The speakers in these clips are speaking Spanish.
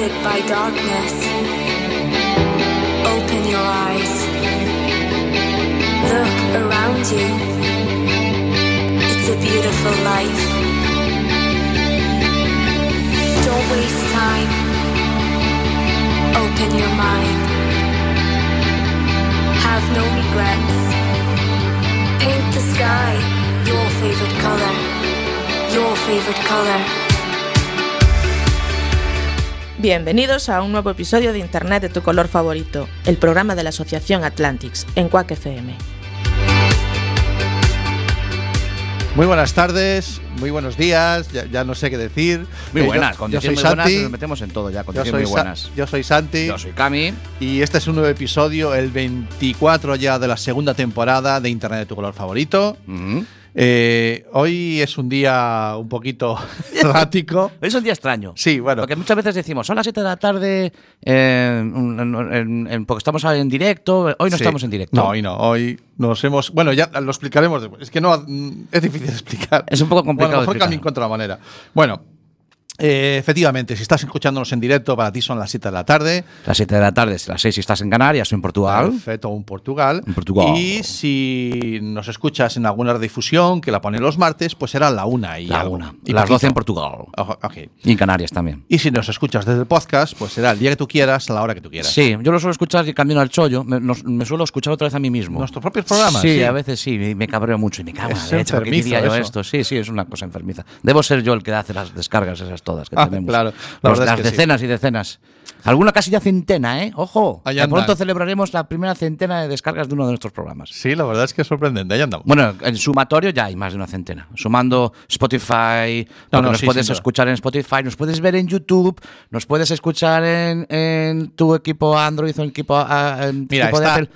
surrounded by darkness. Open your eyes. Look around you. It's a beautiful life. Don't waste time. Open your mind. Have no regrets. Paint the sky your favorite color. Your favorite color. Bienvenidos a un nuevo episodio de Internet de tu color favorito, el programa de la Asociación Atlantics en Quack FM. Muy buenas tardes, muy buenos días, ya, ya no sé qué decir. Muy Eh, buenas, yo- con yo soy muy buenas Santi, nos metemos en todo ya, yo muy Sa- buenas. yo soy Santi Yo soy Cami. y este es un nuevo episodio, el 24 ya de la segunda temporada de Internet de tu color favorito. Eh, hoy es un día un poquito errático. Es un día extraño. Sí, bueno, Porque muchas veces decimos, son las 7 de la tarde, eh, en- en- en- porque estamos en directo. Hoy no sí. estamos en directo. No, hoy no, hoy nos hemos... Bueno, ya lo explicaremos después. Es que no, mm, es difícil de explicar. Es un poco complicado mejor. Cami encuentra la manera. Bueno, eh, efectivamente, si estás escuchándonos en directo, para ti son las 7 de la tarde. Las 7 de la tarde, las 6 si estás en Canarias o en Portugal. Perfecto, un Portugal. En Portugal. Y si nos escuchas en alguna redifusión que la ponen los martes, pues será la una y La algo. una. Y las poquito. 12 en Portugal. Ojo, ok. Y en Canarias también. Y si nos escuchas desde el podcast, pues será el día que tú quieras, a la hora que tú quieras. Sí, yo lo suelo escuchar y camino al chollo. Me, nos- me suelo escuchar otra vez a mí mismo. Nuestros propios programas. Sí, a veces sí, me, cabreo mucho y me cago en la leche. ¿Por qué enfermizo diría yo eso. esto? Sí, sí, es una cosa enfermiza. Debo ser yo el que hace las descargas esas todas que Ah, tenemos. claro. La Los- verdad es las sí. decenas y decenas. Alguna casi ya centena, ¿eh? Ojo. Ahí De andan. pronto celebraremos la primera centena de descargas de uno de nuestros programas. Sí, la verdad es que es sorprendente. Ahí andamos. Bueno, en sumatorio ya hay más de una centena. Sumando Spotify, no, nos sí, puedes escuchar en Spotify, nos puedes ver en YouTube, nos puedes escuchar en, en tu equipo Android o en equipo, ah, en Mira, equipo de está, Apple.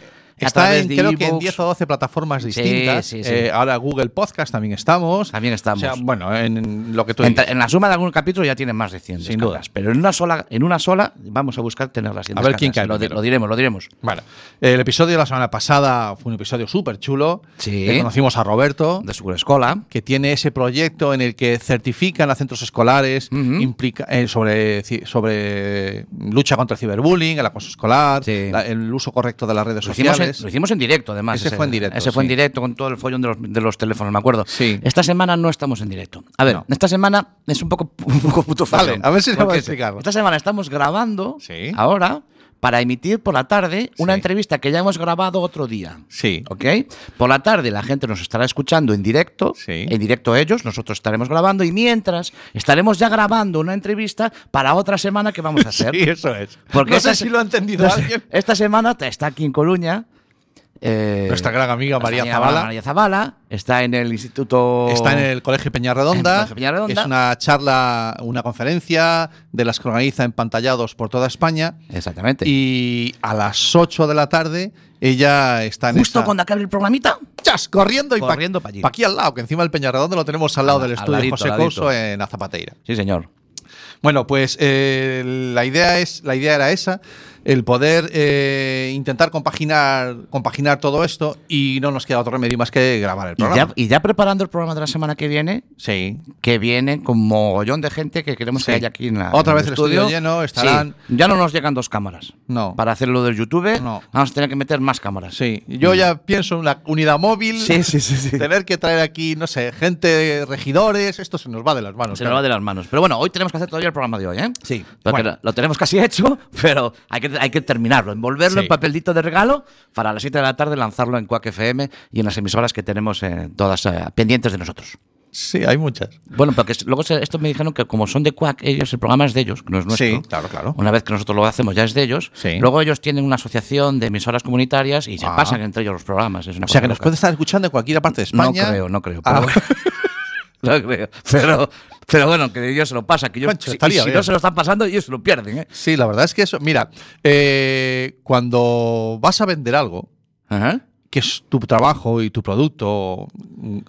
Está en, creo que en iVoox. 10 o 12 plataformas distintas. sí, sí. Eh, ahora Google Podcast también estamos. También estamos. O sea, bueno, en lo que tú En, la suma de algún capítulo ya tienen más de 100 Sin descargas, duda. Pero en una sola, en una sola vamos a buscar tener las 100 A ver quién cae lo, diremos, lo diremos. Bueno, el episodio de la semana pasada fue un episodio súper chulo. Sí. Eh, conocimos a Roberto. De su escuela. que tiene ese proyecto en el que certifican a centros escolares implica- eh, sobre, sobre lucha contra el ciberbullying, el acoso escolar, la- el uso correcto de las redes Lo lo hicimos en directo, además. Ese fue en directo, Ese fue en directo con todo el follón de los, de los teléfonos, me acuerdo. Sí. Esta semana no estamos en directo. A ver, No. esta semana es un poco, un poco puto Vale, follón. a ver si me Porque puedes explicarlo. Esta semana estamos grabando, Sí. ahora, para emitir por la tarde una Sí. entrevista que ya hemos grabado otro día. Sí. ¿Ok? Por la tarde la gente nos estará escuchando en directo, Sí. en directo ellos, nosotros estaremos grabando y mientras estaremos ya grabando una entrevista para otra semana que vamos a hacer. Sí, eso es. Porque no sé si lo ha entendido alguien. Esta semana está aquí en Coruña. Eh, Nuestra gran amiga María Zavala María Zavala está en el Instituto. está en el Colegio Peñarredonda. Colegio Peñarredonda. Es una charla, una conferencia de las que organiza empallados por toda España. Exactamente. Y a las 8 de la tarde ella está en Justo cuando acabe el programita. ¡Chas! corriendo y Corriendo pa' allí. pa' aquí al lado, que encima el Peñarredondo lo tenemos al lado Al- del estudio ladito, José. Couso en Azapateira. Sí, señor. Bueno, pues eh, la idea es, la idea era esa, el poder eh, intentar compaginar, compaginar todo esto y no nos queda otro remedio más que grabar el Y ya, programa. y ya preparando el programa de la semana que viene, Sí. que viene con mogollón de gente que queremos Sí. que haya aquí en la. Otra en vez el estudio lleno, estarán- Sí, ya no nos llegan dos cámaras. No. Para hacerlo del YouTube, No. vamos a tener que meter más cámaras. Sí. Yo ya pienso en una unidad móvil. Sí, sí, sí, sí. Tener que traer aquí, no sé, gente, regidores, esto se nos va de las manos. Se nos va de las manos. Pero bueno, hoy tenemos que hacer todavía el programa de hoy, ¿eh? Sí. Bueno. lo- lo tenemos casi hecho, pero hay que, hay que terminarlo, envolverlo Sí. en papelito de regalo para las 7 de la tarde lanzarlo en Quack FM y en las emisoras que tenemos eh, todas eh, pendientes de nosotros. Sí, hay muchas. Bueno, porque luego se- esto me dijeron que como son de Quack, ellos, el programa es de ellos, que no es nuestro. Sí, claro, claro. Una vez que nosotros lo hacemos ya es de ellos. Sí. Luego ellos tienen una asociación de emisoras comunitarias y se Ah. pasan entre ellos los programas. Es una O sea que nos loca. puede estar escuchando en cualquier parte de No España. creo, no creo. Ah. Pero, no creo. Pero, pero bueno, que ellos se lo pasan. Que yo, si, si no se lo están pasando, ellos se lo pierden. ¿eh? Sí, la verdad es que eso. Mira, eh, cuando vas a vender algo, Ajá. que es tu trabajo y tu producto,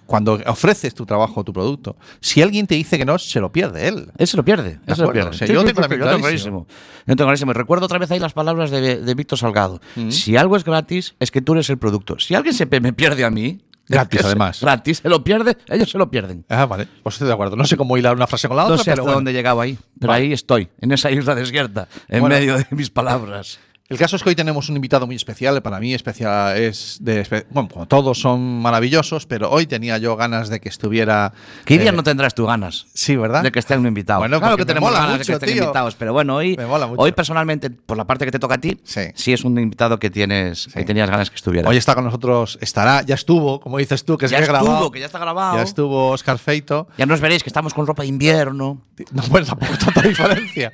cuando ofreces tu trabajo o tu producto, si alguien te dice que no, se lo pierde él. Eso se lo pierde. De Eso lo pierde. o sea, yo tengo yo tengo clarísimo. Yo tengo clarísimo. Y recuerdo otra vez ahí las palabras de, de Víctor Salgado. Mm. Si algo es gratis, es que tú eres el producto. Si alguien se me pierde a mí, Gratis, además. Gratis, se lo pierde, ellos se lo pierden. Ah, vale. Pues estoy de acuerdo. No sé cómo hilar una frase con la No otra, sé pero hasta bueno. dónde he llegado ahí, pero Vale. ahí estoy, en esa isla desierta, en Bueno. medio de mis palabras. El caso es que hoy tenemos un invitado muy especial. Para mí, especial es de. Bueno, como todos son maravillosos, pero hoy tenía yo ganas de que estuviera. ¿Qué día eh, no tendrás tú ganas? Sí, ¿verdad? De que esté un invitado. Bueno, claro que tenemos ganas de que estén tío. invitados, pero bueno, hoy, hoy personalmente, por la parte que te toca a ti, Sí. es un invitado que tienes, Sí. que tenías ganas que estuviera. Hoy está con nosotros, estará, ya estuvo, como dices tú, que ya se estuvo, grabado. que ya está grabado. Ya estuvo Oscar Feito. Ya nos veréis que estamos con ropa de invierno. No, bueno, tampoco tanta diferencia.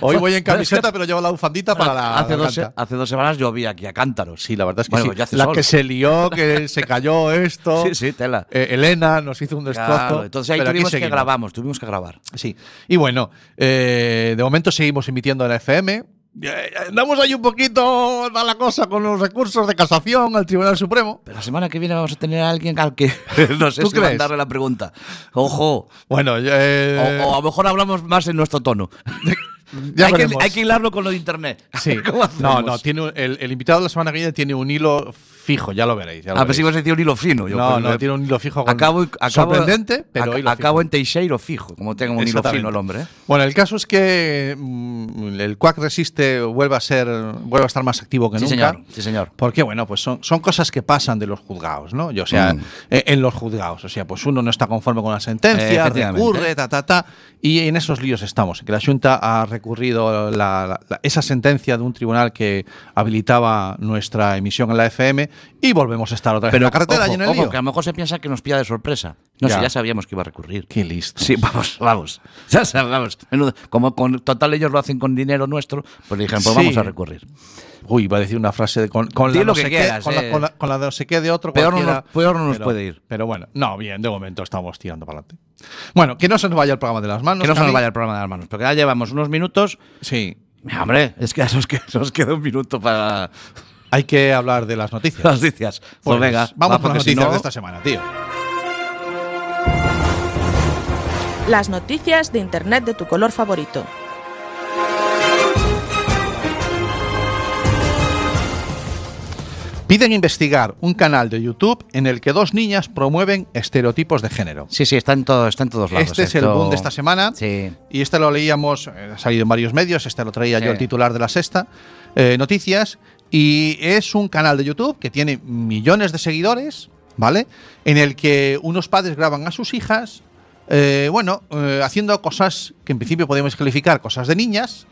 Hoy voy en camiseta, pero llevo la bufandita para la. Hace, dos, hace dos semanas yo vi aquí a cántaros. Sí, la verdad es que Bueno, sí. ya hace la sol. que se lió, que se cayó esto. Sí, sí, tela. Eh, Elena nos hizo un destrozo. Claro, entonces ahí tuvimos que grabamos, tuvimos que grabar. Sí. Y bueno, eh, de momento seguimos emitiendo en la FM. Eh, Andamos ahí un poquito da la cosa con los recursos de casación al Tribunal Supremo. Pero la semana que viene vamos a tener a alguien al que no sé ¿Tú si crees? mandarle la pregunta. Ojo. Bueno, eh, O, o a lo mejor hablamos más en nuestro tono. Ya hay, que, veremos. hay que hilarlo con lo de internet. Sí. No, no, tiene el, el invitado de la semana que viene tiene un hilo fijo, ya lo veréis. ya lo Ah, pues veréis. ibas a decir un hilo fino. Yo, no, no, tiene un hilo fijo. Acabo, acabo, sorprendente, pero ac- hilo fijo. acabo en Teixeiro fijo, como tengo un hilo fino el hombre. ¿eh? Bueno, el caso es que mm, el Quack Resiste vuelve a ser, vuelve a estar más activo que Sí, nunca. señor. Sí, señor. Porque, bueno, pues son, son cosas que pasan de los juzgados, ¿no? Y, o sea, Mm. eh, en los juzgados. O sea, pues uno no está conforme con la sentencia, recurre, ta, ta, ta. Y en esos líos estamos. Que la Junta ha recurrido la- la- la- esa sentencia de un tribunal que habilitaba nuestra emisión en la FM y volvemos a estar otra vez en la carretera ojo, y en el ojo, lío. que a lo mejor se piensa que nos pilla de sorpresa. No Ya. sé, ya sabíamos que iba a recurrir. Qué listo. Sí, vamos, vamos. Ya sabemos. Como con total ellos lo hacen con dinero nuestro, pues dijeron, pues Sí. vamos a recurrir. Uy, iba a decir una frase de, con, con la lo no que sé qué, quieras, con, la, eh. con la- con la de no sé qué de otro. Peor no peor no nos pero- puede ir. Pero bueno, no, bien, de momento estamos tirando para adelante. Bueno, que no se nos vaya el programa de las manos. que no se nos vaya el programa de las manos, porque ya llevamos unos minutos. Sí, Hombre, es que ya nos queda, nos queda un minuto para hay que hablar de las noticias. las noticias. Pues, Pues venga, vamos va, con las si noticias no- de esta semana, tío. Las noticias de Internet de tu color favorito. Piden investigar un canal de YouTube en el que dos niñas promueven estereotipos de género. Sí, sí, está en, todo, está en todos lados. Este es el boom de esta semana. Sí. Y este lo leíamos, eh, ha salido en varios medios, este lo traía Sí. yo el titular de la sexta, eh, noticias, y es un canal de YouTube que tiene millones de seguidores, ¿vale? En el que unos padres graban a sus hijas, eh, bueno, eh, haciendo cosas que en principio podemos calificar cosas de niñas,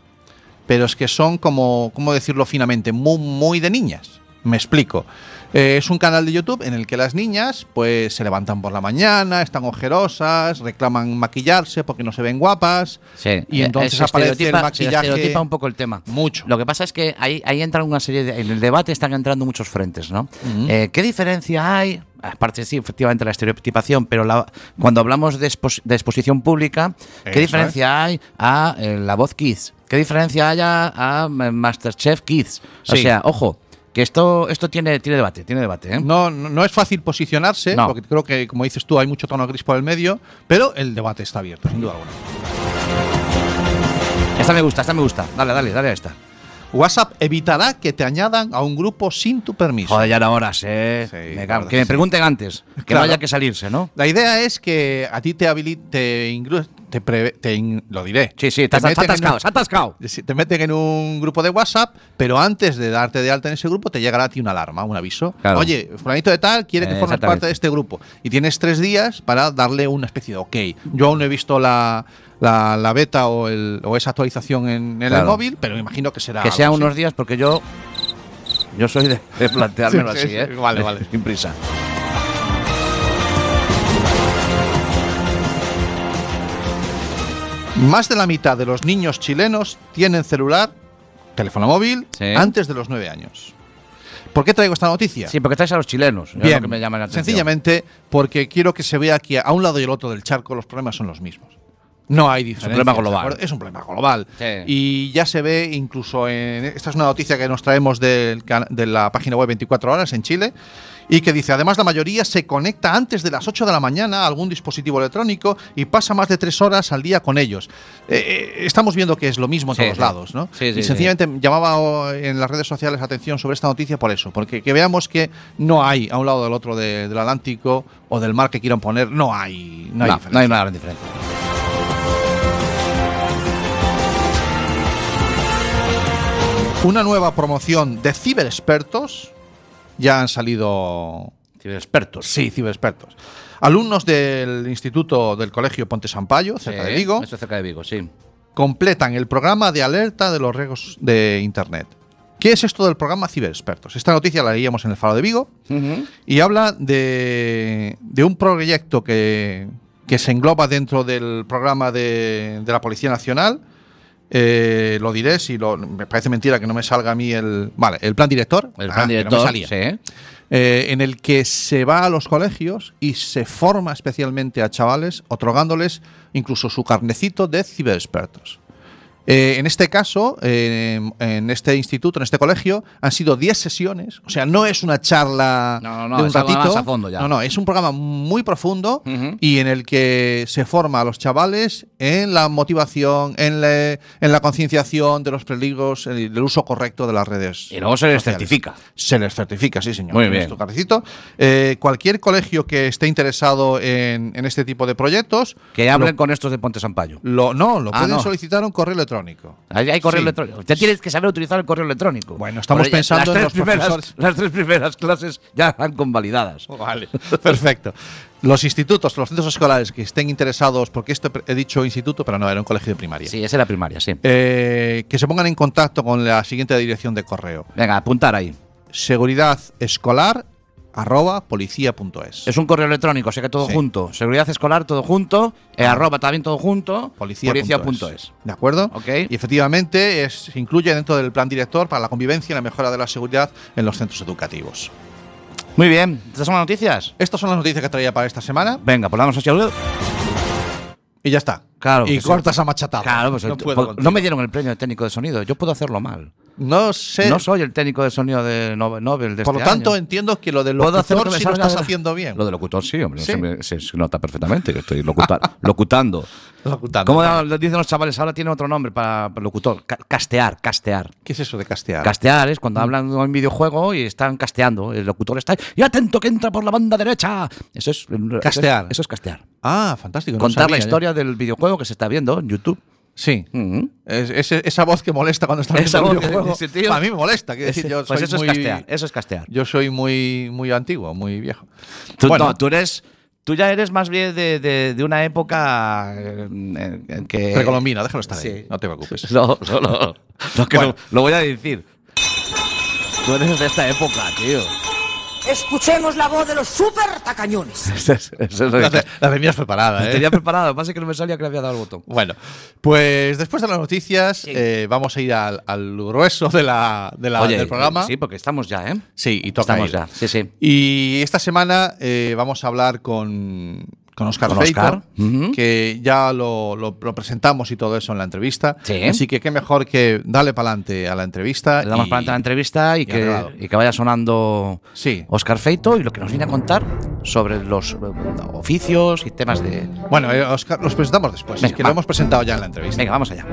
pero es que son como, ¿cómo decirlo finamente? Muy, muy de niñas. Me explico. Eh, es un canal de YouTube en el que las niñas pues se levantan por la mañana, están ojerosas, reclaman maquillarse porque no se ven guapas. Sí. Y Eh, entonces se aparece el se maquillaje estereotipa un poco el tema. Mucho. Lo que pasa es que ahí, ahí entra una serie de. En el debate están entrando muchos frentes, ¿no? Eh, ¿Qué diferencia hay? Aparte, sí, efectivamente, la estereotipación, pero la- cuando hablamos de, expos- de exposición pública, ¿qué Eso diferencia hay a eh, La Voz Kids? ¿Qué diferencia hay a, a Masterchef Kids? O sea, ojo, que esto, esto tiene, tiene debate, tiene debate, ¿eh? No, no, no es fácil posicionarse, No. porque creo que, como dices tú, hay mucho tono gris por el medio, pero el debate está abierto, sin duda alguna. Esta me gusta, esta me gusta. Dale, dale, dale a esta. WhatsApp evitará que te añadan a un grupo sin tu permiso. Joder, ya era horas, ¿eh? Sí, Me que me sí. pregunten antes, que Claro. no haya que salirse, ¿no? La idea es que a ti te habilite, te, te, pre- te in- lo diré. Sí, sí, te te has atascado, atascado. Te meten en un grupo de WhatsApp, pero antes de darte de alta en ese grupo te llegará a ti una alarma, un aviso. Claro. Oye, fulanito de tal quiere que Eh, formes parte de este grupo. Y tienes tres días para darle una especie de ok. Yo aún no he visto la, la, la beta o, el- o esa actualización en, en el móvil, pero me imagino que será. Que sea así. unos días, porque yo. Yo soy de, de planteármelo Sí, así, sí, ¿eh? vale, vale. Sin prisa. Más de la mitad de los niños chilenos tienen celular, teléfono móvil, Sí. antes de los nueve años. ¿Por qué traigo esta noticia? Sí, porque traes a los chilenos. es lo que me llama la atención. sencillamente porque quiero que se vea que a un lado y al otro del charco los problemas son los mismos. No hay diferencia. problema global. Es un problema global. Sí. Y ya se ve incluso en. Esta es una noticia que nos traemos del de la página web 24 horas en Chile. Y que dice, además la mayoría se conecta antes de las 8 de la mañana a algún dispositivo electrónico y pasa más de 3 horas al día con ellos. Eh, eh, estamos viendo que es lo mismo en Sí, todos sí. lados, ¿no? Y sencillamente llamaba en las redes sociales atención sobre esta noticia por eso, porque que veamos que no hay a un lado del otro de- del Atlántico o del mar que quieran poner, no hay, no hay No, diferencia. no hay una gran diferencia. Una nueva promoción de ciberexpertos. Ya han salido. Ciberexpertos. Sí, ciberexpertos. Alumnos del Instituto del Colegio Ponte Sampaio, cerca Sí, de Vigo, Eso es cerca de Vigo, sí. completan el programa de alerta de los riesgos de Internet. ¿Qué es esto del programa Ciberexpertos? Esta noticia la leíamos en el Faro de Vigo y habla de, de un proyecto que, que se engloba dentro del programa de, de la Policía Nacional. Eh, lo diré si lo, me parece mentira que no me salga a mí el. Vale, el plan director. El Ah, plan no director, salía. sí. Eh, en el que se va a los colegios y se forma especialmente a chavales, otorgándoles incluso su carnecito de ciberexpertos. Eh, en este caso, eh, en este instituto, en este colegio, han sido 10 sesiones. O sea, no es una charla No, no, no, de un ratito. más a fondo ya. No, no, es un programa muy profundo y en el que se forma a los chavales en la motivación, en, la- en la concienciación de los peligros, eh, del uso correcto de las redes. Y luego se les sociales. certifica. Se les certifica, sí, señor. Muy bien. Eh, cualquier colegio que esté interesado en, en este tipo de proyectos, Que hablen lo- con estos de Ponte Sampaio. lo, no, lo Ah, pueden solicitar un correo electrónico. Ahí hay correo Sí. electrónico. Ya tienes que saber utilizar el correo electrónico. Bueno, estamos Porque pensando las en tres los primeras, profesores. Las tres primeras clases ya están convalidadas. Vale, perfecto. Los institutos, los centros escolares que estén interesados, porque esto he dicho instituto, pero no, era un colegio de primaria. Sí, esa es la primaria, sí. Eh, que se pongan en contacto con la siguiente dirección de correo: Venga, apuntar ahí. seguridad escolar arroba policía.es. Es un correo electrónico, o sea que todo Sí. junto. Seguridad escolar, todo junto. eh, Ah. arroba también todo junto. Policía.es. ¿De acuerdo? Ok. Y efectivamente es- se incluye dentro del plan director para la convivencia y la mejora de la seguridad en los centros educativos. Muy bien. ¿Estas son las noticias? Estas son las noticias que traía para esta semana Venga, pues damos a y ya está. Claro. y sí. cortas a machatada. Claro, pues no, el- no me dieron el premio de técnico de sonido. Yo puedo hacerlo mal. No sé. No soy el técnico de sonido de Nobel, de Por lo este tanto, año. entiendo que lo del lo locutor sí lo salga estás haciendo bien. Lo de locutor, sí, hombre. Sí. Se, me- se- nota perfectamente que estoy locuta- locutando. Locutando. ¿Cómo lo dicen los chavales? Ahora tiene otro nombre para para locutor. Ca- castear, castear. ¿Qué es eso de castear? Castear es cuando hablan de un videojuego y están casteando. El locutor está. ¡Y atento que entra por la banda derecha! Eso es. Castear. Eso es, castear. ah, fantástico. no Contar sabía la yo. historia del videojuego que se está viendo en YouTube. Sí. Es- esa voz que molesta cuando estás Esa voz que a mí me molesta. Decir, yo pues soy eso muy, es castear. Eso es castear. Yo soy muy, muy antiguo, muy viejo. Tú, Bueno. no, tú eres. Tú ya eres más bien de, de- de una época eh, en, que. Precolombina, déjalo estar ahí. No te preocupes. No, no, no. No, que Bueno. lo, lo voy a decir. Tú eres de esta época, tío. Escuchemos la voz de los super tacañones. Eso es, eso es lo La, que- la tenías preparada, La ¿eh? tenía preparado, lo que pasa es que no me salía que le había dado el botón. Bueno, pues después de las noticias Sí. eh, vamos a ir al, al grueso de la, de la- Oye, del programa. Sí, porque estamos ya, ¿eh? Sí, y toca Estamos ir. ya, sí, sí. Y esta semana eh, vamos a hablar con, con Oscar Con ujú. que ya lo, lo- lo presentamos y todo eso en la entrevista. Sí. Así que qué mejor que darle para adelante a la entrevista. Le damos para adelante la entrevista y, y que, y que vaya sonando Sí. Oscar Feito y lo que nos viene a contar sobre los eh, oficios y temas de. Bueno, eh, Óscar, los presentamos después. Venga, es que va. lo hemos presentado ya en la entrevista. Venga, vamos allá.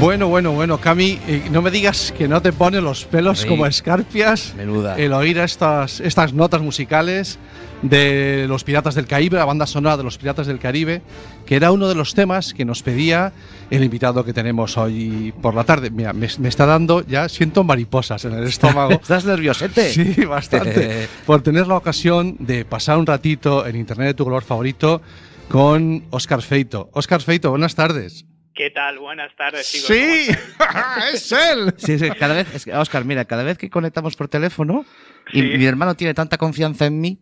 Bueno, bueno, bueno, Cami, eh, no me digas que no te pone los pelos como escarpias Menuda. el oír estas, estas notas musicales de Los Piratas del Caribe, la banda sonora de Los Piratas del Caribe, que era uno de los temas que nos pedía el invitado que tenemos hoy por la tarde. Mira, me, me está dando, ya siento mariposas en el estómago. ¿Estás nerviosete? Sí, bastante. por tener la ocasión de pasar un ratito en Internet de tu color favorito con Oscar Feito. Oscar Feito, buenas tardes. ¿Qué tal? Buenas tardes, chicos. Sí, es él. Sí, sí, cada vez, es que, Oscar, mira, cada vez que conectamos por teléfono, y mi hermano tiene tanta confianza en mí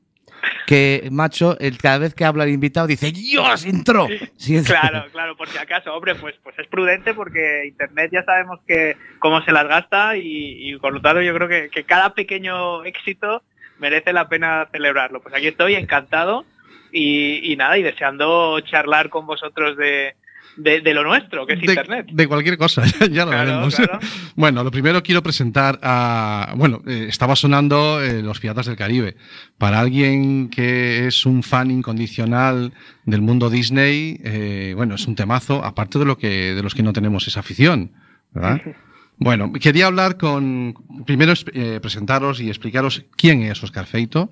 que, macho, el, cada vez que habla el invitado dice, ¡Dios, entró! Sí, es- Claro, claro, por si acaso, hombre, pues, pues es prudente porque Internet ya sabemos que cómo se las gasta y, y por lo tanto yo creo que, que cada pequeño éxito merece la pena celebrarlo. Pues aquí estoy encantado y, y nada, y deseando charlar con vosotros de, de, de lo nuestro, que es de, Internet. de cualquier cosa, ya lo Claro, veremos. claro. Bueno, lo primero quiero presentar a. Bueno, eh, estaba sonando eh, Los Piratas del Caribe. Para alguien que es un fan incondicional del mundo Disney, eh, bueno, es un temazo, aparte de lo que de los que no tenemos esa afición, ¿verdad? Bueno, quería hablar con. Primero eh, presentaros y explicaros quién es Oscar Feito.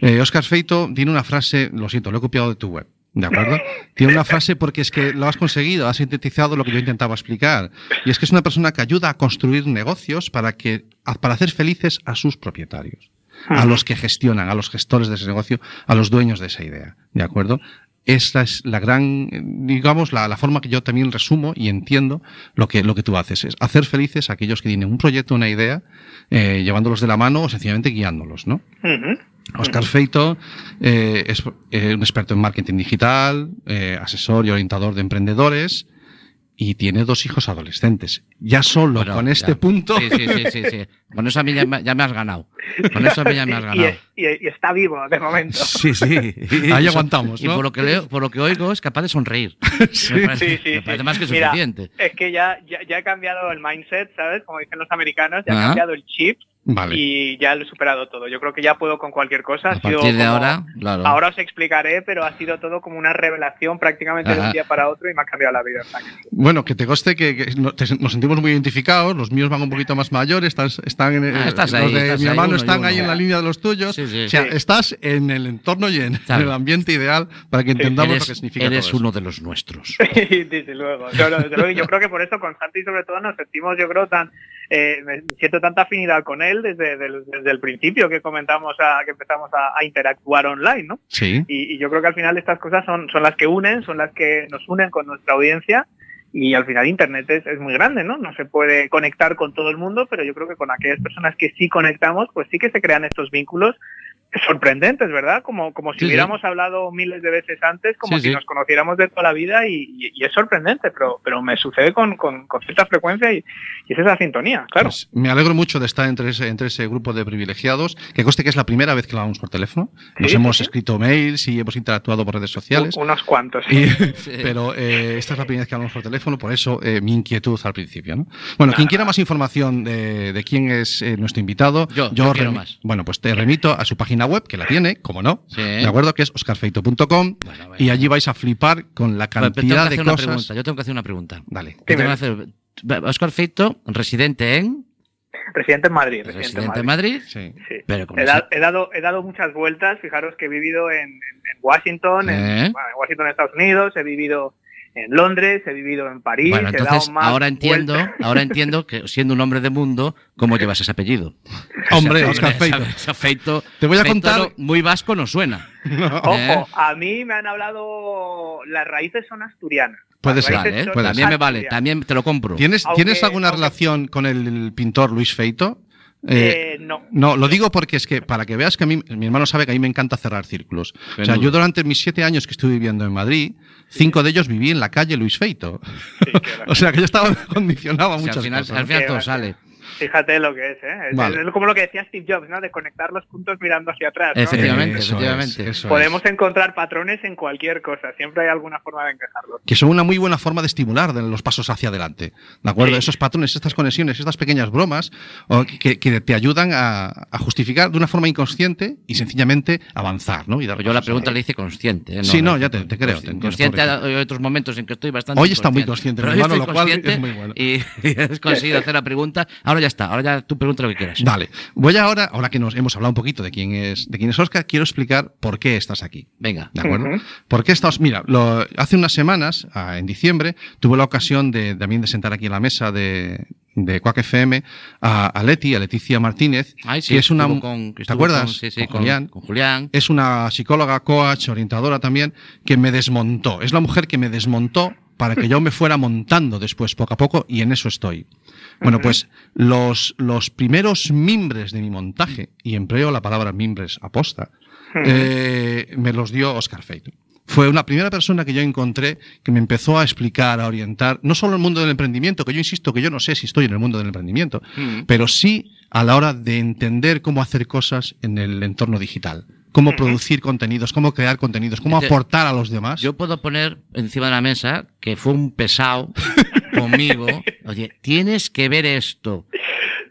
Eh, Oscar Feito tiene una frase, lo siento, lo he copiado de tu web. ¿De acuerdo? Tiene una frase porque es que lo has conseguido, has sintetizado lo que yo intentaba explicar. Y es que es una persona que ayuda a construir negocios para, que, para hacer felices a sus propietarios, a los que gestionan, a los gestores de ese negocio, a los dueños de esa idea. ¿De acuerdo? Esta es la gran, digamos, la, la forma que yo también resumo y entiendo lo que, lo que tú haces. Es hacer felices a aquellos que tienen un proyecto, una idea, eh, llevándolos de la mano o sencillamente guiándolos, ¿no? Oscar Feito eh, es eh, un experto en marketing digital, eh, asesor y orientador de emprendedores y tiene dos hijos adolescentes. Ya solo Bueno, con ya. este punto. Sí, sí, sí, sí, sí. Con eso a mí ya, me- ya me has ganado. Con eso a mí ya me has Y, ganado. y- y está vivo de momento. Sí, sí. Ahí aguantamos, Y ¿no? por lo que leo, por lo que oigo, es capaz de sonreír. Sí. Me parece, Sí, sí, me parece más que Mira, suficiente. Es que ya, ya, ya he cambiado el mindset, ¿sabes? Como dicen los americanos, ya he Ah. cambiado el chip Vale. y ya lo he superado todo. Yo creo que ya puedo con cualquier cosa. A Ha sido partir de como- ahora, claro. Ahora os explicaré, pero ha sido todo como una revelación prácticamente de un día para otro y me ha cambiado la vida. Bueno, que te conste que, que no- te- nos sentimos muy identificados. Los míos van un poquito más mayores. Están, están en, Ah, estás los ahí, de estás mi hermano y están uno. ahí en la línea de los tuyos. Sí, sí. O sea, Sí. estás en el entorno y en, el ambiente ideal para que entendamos lo que significa eres todo eso. uno de los nuestros. desde luego. No, no, desde luego. Y Yo creo que por eso con Santi sobre todo nos sentimos, yo creo, tan eh, me siento tanta afinidad con él desde, del- desde el principio que comentamos a, que empezamos a, a interactuar online, ¿no? Sí. Y, y yo creo que al final estas cosas son, son las que unen, son las que nos unen con nuestra audiencia y al final Internet es, es muy grande, ¿no? No se puede conectar con todo el mundo, pero yo creo que con aquellas personas que sí conectamos, pues sí que se crean estos vínculos sorprendentes, ¿verdad? Como, como si Sí, sí. hubiéramos hablado miles de veces antes, como Sí, si sí. nos conociéramos de toda la vida y, y- y es sorprendente, pero, pero me sucede con, con- con cierta frecuencia y, y es esa sintonía, claro. Pues me alegro mucho de estar entre ese, entre ese grupo de privilegiados, que conste que es la primera vez que lo hablamos por teléfono. Nos hemos escrito mails y hemos interactuado por redes sociales. U- unos cuantos. Pero eh, esta es la primera vez que hablamos por teléfono, por eso eh, mi inquietud al principio. ¿no? Bueno, quien quiera más información de, de quién es eh, nuestro invitado, Yo, yo quiero más. Bueno, pues te remito a su página web, que la tiene, como no, Sí. ¿de acuerdo? Que es oscarfeito.com Bueno, bueno. y allí vais a flipar con la Pero tengo que cantidad hacer de una cosas. pregunta. Yo tengo que hacer una pregunta. Dale. ¿Qué Dime. tengo que hacer? Oscar Feito, residente en, Residente en Madrid. Residente, residente en Madrid. Madrid, Sí. Sí. pero He, ese- da- he dado, he dado muchas vueltas, fijaros que he vivido en, en- en Washington, en, bueno, en Washington, Estados Unidos, he vivido en Londres, he vivido en París, Bueno, he dado ahora entiendo, vueltas. ahora entiendo que siendo un hombre de mundo, ¿cómo llevas ese apellido? Hombre, Ese- Oscar Feito. ese Feito- Te voy a Feito contar- muy vasco no suena. Ojo, ¿Eh? a mí me han hablado, las raíces son asturianas. Puede ser, ¿eh? puede también me vale, también te lo compro. ¿Tienes, Aunque- ¿tienes alguna aunque- relación con el pintor Luis Feito? Eh, Eh, no. No, lo digo porque es que para que veas que a mí, mi hermano sabe que a mí me encanta cerrar círculos. O sea, yo durante mis siete años que estuve viviendo en Madrid, cinco de ellos viví en la calle Luis Feito. Sí, o sea, que yo estaba condicionado a O sea, muchas al final, cosas. al final todo sale. Fíjate lo que es, ¿eh? Es, Vale. es como lo que decía Steve Jobs, ¿no? De conectar los puntos mirando hacia atrás. ¿no? Efectivamente, Eso efectivamente. es, eso es. Podemos encontrar patrones en cualquier cosa, siempre hay alguna forma de encajarlos. que son una muy buena forma de estimular los pasos hacia adelante. ¿De acuerdo? Sí. Esos patrones, estas conexiones, estas pequeñas bromas o que, que te ayudan a, a justificar de una forma inconsciente y sencillamente avanzar, ¿no? Y dar yo la pregunta le hice consciente. ¿eh? Sí, no, ya te- te creo, te Consciente, hay otros momentos en que estoy bastante. Hoy está muy consciente, mi hermano, lo cual es muy bueno. Y, y has conseguido hacer la pregunta. Ahora ya está, ahora ya tú pregunta lo que quieras. Vale. Voy ahora, ahora que nos hemos hablado un poquito de quién es, de quién es Oscar, quiero explicar por qué estás aquí. Venga. ¿De acuerdo? Ujú. ¿Por qué estás? Mira, lo- hace unas semanas, ah, en diciembre, tuve la ocasión de también de sentar aquí en la mesa de, de Quack FM a, a Leti, a Leticia Martínez, Ay, sí, que es una. con- que ¿Te acuerdas? con- sí, sí, Con con, Julián. con Julián. Es una psicóloga, coach, orientadora también, que me desmontó. Es la mujer que me desmontó para que yo me fuera montando después, poco a poco, y en eso estoy. Bueno, pues los, los primeros mimbres de mi montaje, y empleo la palabra mimbres aposta, eh, me los dio Oscar Feito. Fue una primera persona que yo encontré que me empezó a explicar, a orientar, no solo el mundo del emprendimiento, que yo insisto que yo no sé si estoy en el mundo del emprendimiento, Mm. pero sí a la hora de entender cómo hacer cosas en el entorno digital, cómo producir contenidos, cómo crear contenidos, cómo aportar a los demás. Yo puedo poner encima de la mesa que fue un pesado conmigo. Oye, tienes que ver esto.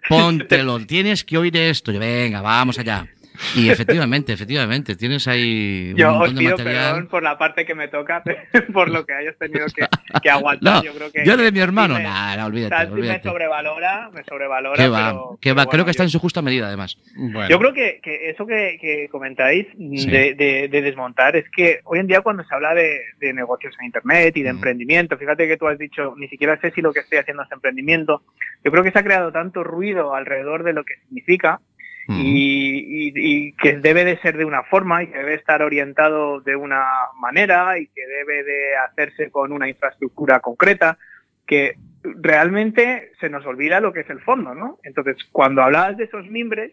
Póntelo, tienes que oír esto. Venga, vamos allá. Y efectivamente, efectivamente, tienes ahí un Yo os de pido material. perdón por la parte que me toca, por lo que hayas tenido que, que aguantar. No, yo creo que. yo de mi hermano, nada, olvídate, Santi me olvídate. sobrevalora, me sobrevalora. ¿Qué va? pero- ¿Qué pero va? bueno, Creo que está yo- en su justa medida, además. Bueno, Yo creo que, que eso que, que comentáis Sí. de, de- de desmontar es que hoy en día cuando se habla de, de negocios en Internet y de Mm. emprendimiento, fíjate que tú has dicho, ni siquiera sé si lo que estoy haciendo es emprendimiento, yo creo que se ha creado tanto ruido alrededor de lo que significa Y, y- y que debe de ser de una forma y que debe estar orientado de una manera y que debe de hacerse con una infraestructura concreta, que realmente se nos olvida lo que es el fondo, ¿no? Entonces, cuando hablabas de esos mimbres,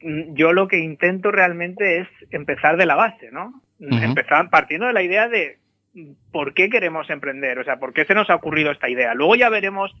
mm, yo lo que intento realmente es empezar de la base, ¿no? Empezar partiendo de la idea de mm, por qué queremos emprender, o sea, por qué se nos ha ocurrido esta idea. Luego ya veremos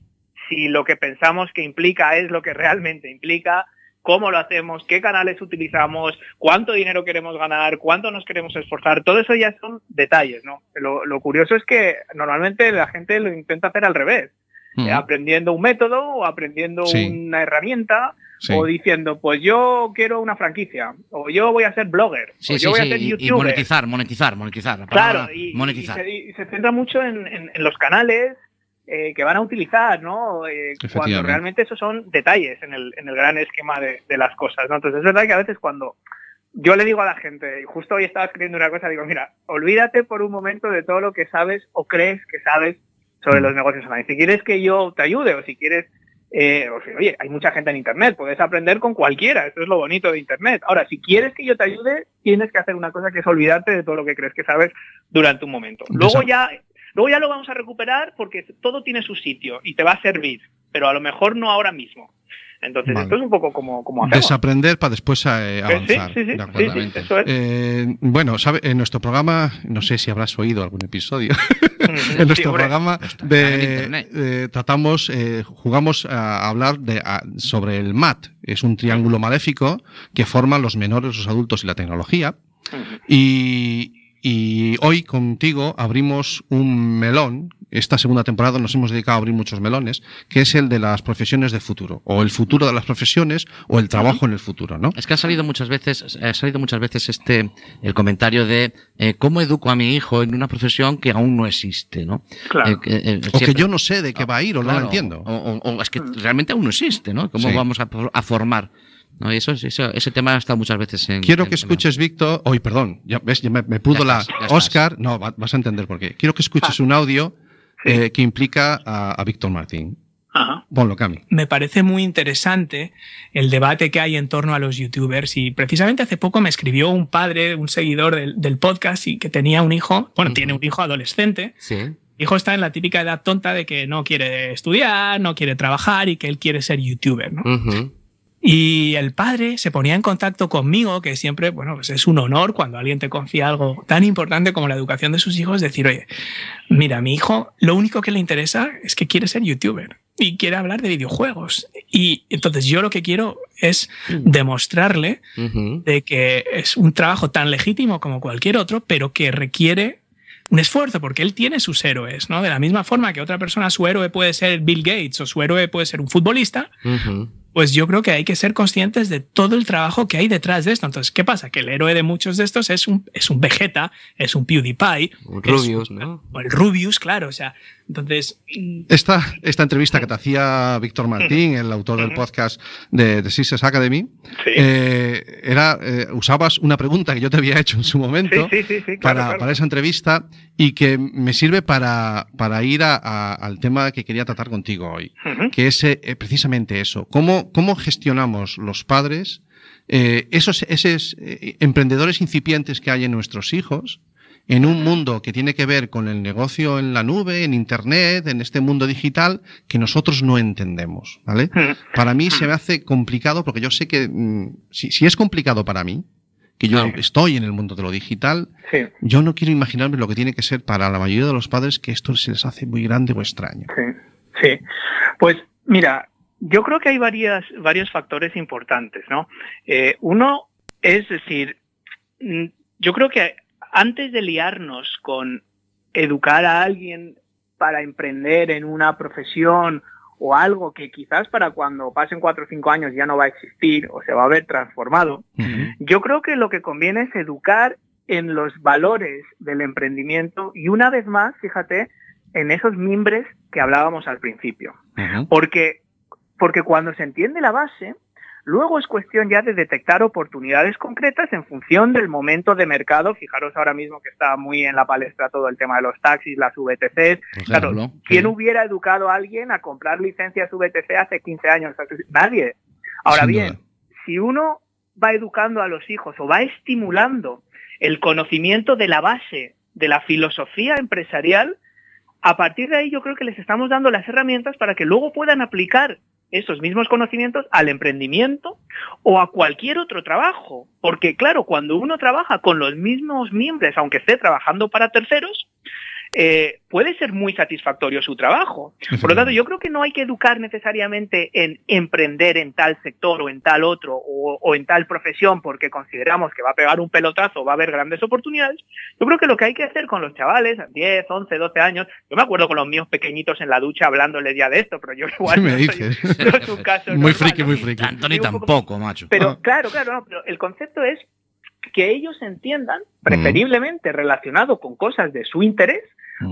si lo que pensamos que implica es lo que realmente implica, cómo lo hacemos, qué canales utilizamos, cuánto dinero queremos ganar, cuánto nos queremos esforzar, todo eso ya son detalles, ¿no? Lo, lo curioso es que normalmente la gente lo intenta hacer al revés, Mm. eh, aprendiendo un método o aprendiendo Sí. una herramienta Sí. o diciendo, pues yo quiero una franquicia, o yo voy a ser blogger, Sí, o yo voy a ser y- y, youtuber. monetizar, monetizar, monetizar. la Claro, y, y monetizar. se, y se centra mucho en, en- en los canales eh, que van a utilizar, ¿no? Eh, cuando realmente esos son detalles en el, en el gran esquema de, de las cosas, ¿no? Entonces es verdad que a veces cuando yo le digo a la gente, y justo hoy estaba escribiendo una cosa, digo, mira, olvídate por un momento de todo lo que sabes o crees que sabes sobre los negocios online. Si quieres que yo te ayude o si quieres eh, o sea, oye, hay mucha gente en Internet, puedes aprender con cualquiera, eso es lo bonito de Internet. Ahora, si quieres que yo te ayude, tienes que hacer una cosa que es olvidarte de todo lo que crees que sabes durante un momento. Luego ya, luego ya lo vamos a recuperar porque todo tiene su sitio y te va a servir, pero a lo mejor no ahora mismo. Entonces, Vale. esto es un poco como, como hacemos. Desaprender para después eh, Eh, avanzar. Sí, sí, sí, ¿de sí, acuerdo? sí, eso es. Eh, bueno, sabe, en nuestro programa, no sé si habrás oído algún episodio, Ujú, en nuestro programa de, eh, tratamos, eh, jugamos a hablar de, a- sobre el MAT. Es un triángulo maléfico que forman los menores, los adultos y la tecnología. Y, y hoy contigo abrimos un melón. Esta segunda temporada nos hemos dedicado a abrir muchos melones, que es el de las profesiones de futuro, o el futuro de las profesiones, o el trabajo en el futuro, ¿no? Es que ha salido muchas veces, ha salido muchas veces este el comentario de eh, cómo educo a mi hijo en una profesión que aún no existe, ¿no? Claro. Eh, eh, eh, O que yo no sé de qué va a ir, o no lo entiendo. O, o- o es que realmente aún no existe, ¿no? ¿Cómo Sí. vamos a, a formar? ¿No? Y eso, eso- ese tema está muchas veces en. Quiero en- que escuches, Víctor. Hoy, perdón, ya ves, ya me, me pudo Ya la. estás, ya estás. Oscar, no, va- vas a entender por qué. Quiero que escuches un audio Sí. eh, que implica a, a Víctor Martín. Ajá. Ponlo, Cami. me parece muy interesante el debate que hay en torno a los youtubers y precisamente hace poco me escribió un padre, un seguidor del, del podcast y que tenía un hijo, bueno, tiene un hijo adolescente. Sí. El hijo está en la típica edad tonta de que no quiere estudiar, no quiere trabajar y que él quiere ser youtuber, ¿no? Y el padre se ponía en contacto conmigo, que siempre, bueno, pues es un honor cuando alguien te confía algo tan importante como la educación de sus hijos, decir, oye, mira, mi hijo lo único que le interesa es que quiere ser youtuber y quiere hablar de videojuegos. Y entonces yo lo que quiero es demostrarle Ujú. de que es un trabajo tan legítimo como cualquier otro, pero que requiere un esfuerzo, porque él tiene sus héroes, ¿no? De la misma forma que otra persona, su héroe puede ser Bill Gates o su héroe puede ser un futbolista. Pues yo creo que hay que ser conscientes de todo el trabajo que hay detrás de esto. Entonces, ¿qué pasa? Que el héroe de muchos de estos es un, es un Vegeta, es un PewDiePie, Un Rubius, un- ¿no? o el Rubius, claro, o sea, entonces... Esta, esta entrevista que te hacía Víctor Martín, el autor del podcast de, de Systems Academy, Sí. eh, era, eh, usabas una pregunta que yo te había hecho en su momento Sí, sí, sí, sí, claro, para, claro. para esa entrevista y que me sirve para, para ir a- a- al tema que quería tratar contigo hoy, que es eh, precisamente eso. ¿Cómo, cómo gestionamos los padres eh, esos, esos eh, emprendedores incipientes que hay en nuestros hijos? en un mundo que tiene que ver con el negocio en la nube, en Internet, en este mundo digital, que nosotros no entendemos, ¿vale? Para mí se me hace complicado porque yo sé que mm, si, si es complicado para mí, que yo estoy en el mundo de lo digital, Sí, yo no quiero imaginarme lo que tiene que ser para la mayoría de los padres que esto se les hace muy grande o extraño. sí, sí. Pues mira, yo creo que hay varias, varios factores importantes, ¿no? Eh, uno es decir, mm, yo creo que antes de liarnos con educar a alguien para emprender en una profesión o algo que quizás para cuando pasen cuatro o cinco años ya no va a existir o se va a ver transformado, yo creo que lo que conviene es educar en los valores del emprendimiento y una vez más, fíjate, en esos mimbres que hablábamos al principio. Porque, porque cuando se entiende la base, luego es cuestión ya de detectar oportunidades concretas en función del momento de mercado. Fijaros ahora mismo que está muy en la palestra todo el tema de los taxis, las VTCs. Claro, ¿quién sí. hubiera educado a alguien a comprar licencias VTC hace 15 años? Nadie. Ahora Sin bien, duda. si uno va educando a los hijos o va estimulando el conocimiento de la base de la filosofía empresarial, a partir de ahí yo creo que les estamos dando las herramientas para que luego puedan aplicar esos mismos conocimientos al emprendimiento o a cualquier otro trabajo. Porque claro, cuando uno trabaja con los mismos miembros, aunque esté trabajando para terceros, eh, puede ser muy satisfactorio su trabajo. Por lo tanto, yo creo que no hay que educar necesariamente en emprender en tal sector o en tal otro o, o en tal profesión porque consideramos que va a pegar un pelotazo o va a haber grandes oportunidades. Yo creo que lo que hay que hacer con los chavales, a 10, 11, 12 años, yo me acuerdo con los míos pequeñitos en la ducha hablándoles ya de esto, pero yo igual Sí me no soy- dices. no es un caso Muy normal, friki, muy friki. Poco- tampoco, macho. pero Ah. claro, claro, no, pero el concepto es que ellos entiendan, preferiblemente relacionado con cosas de su interés,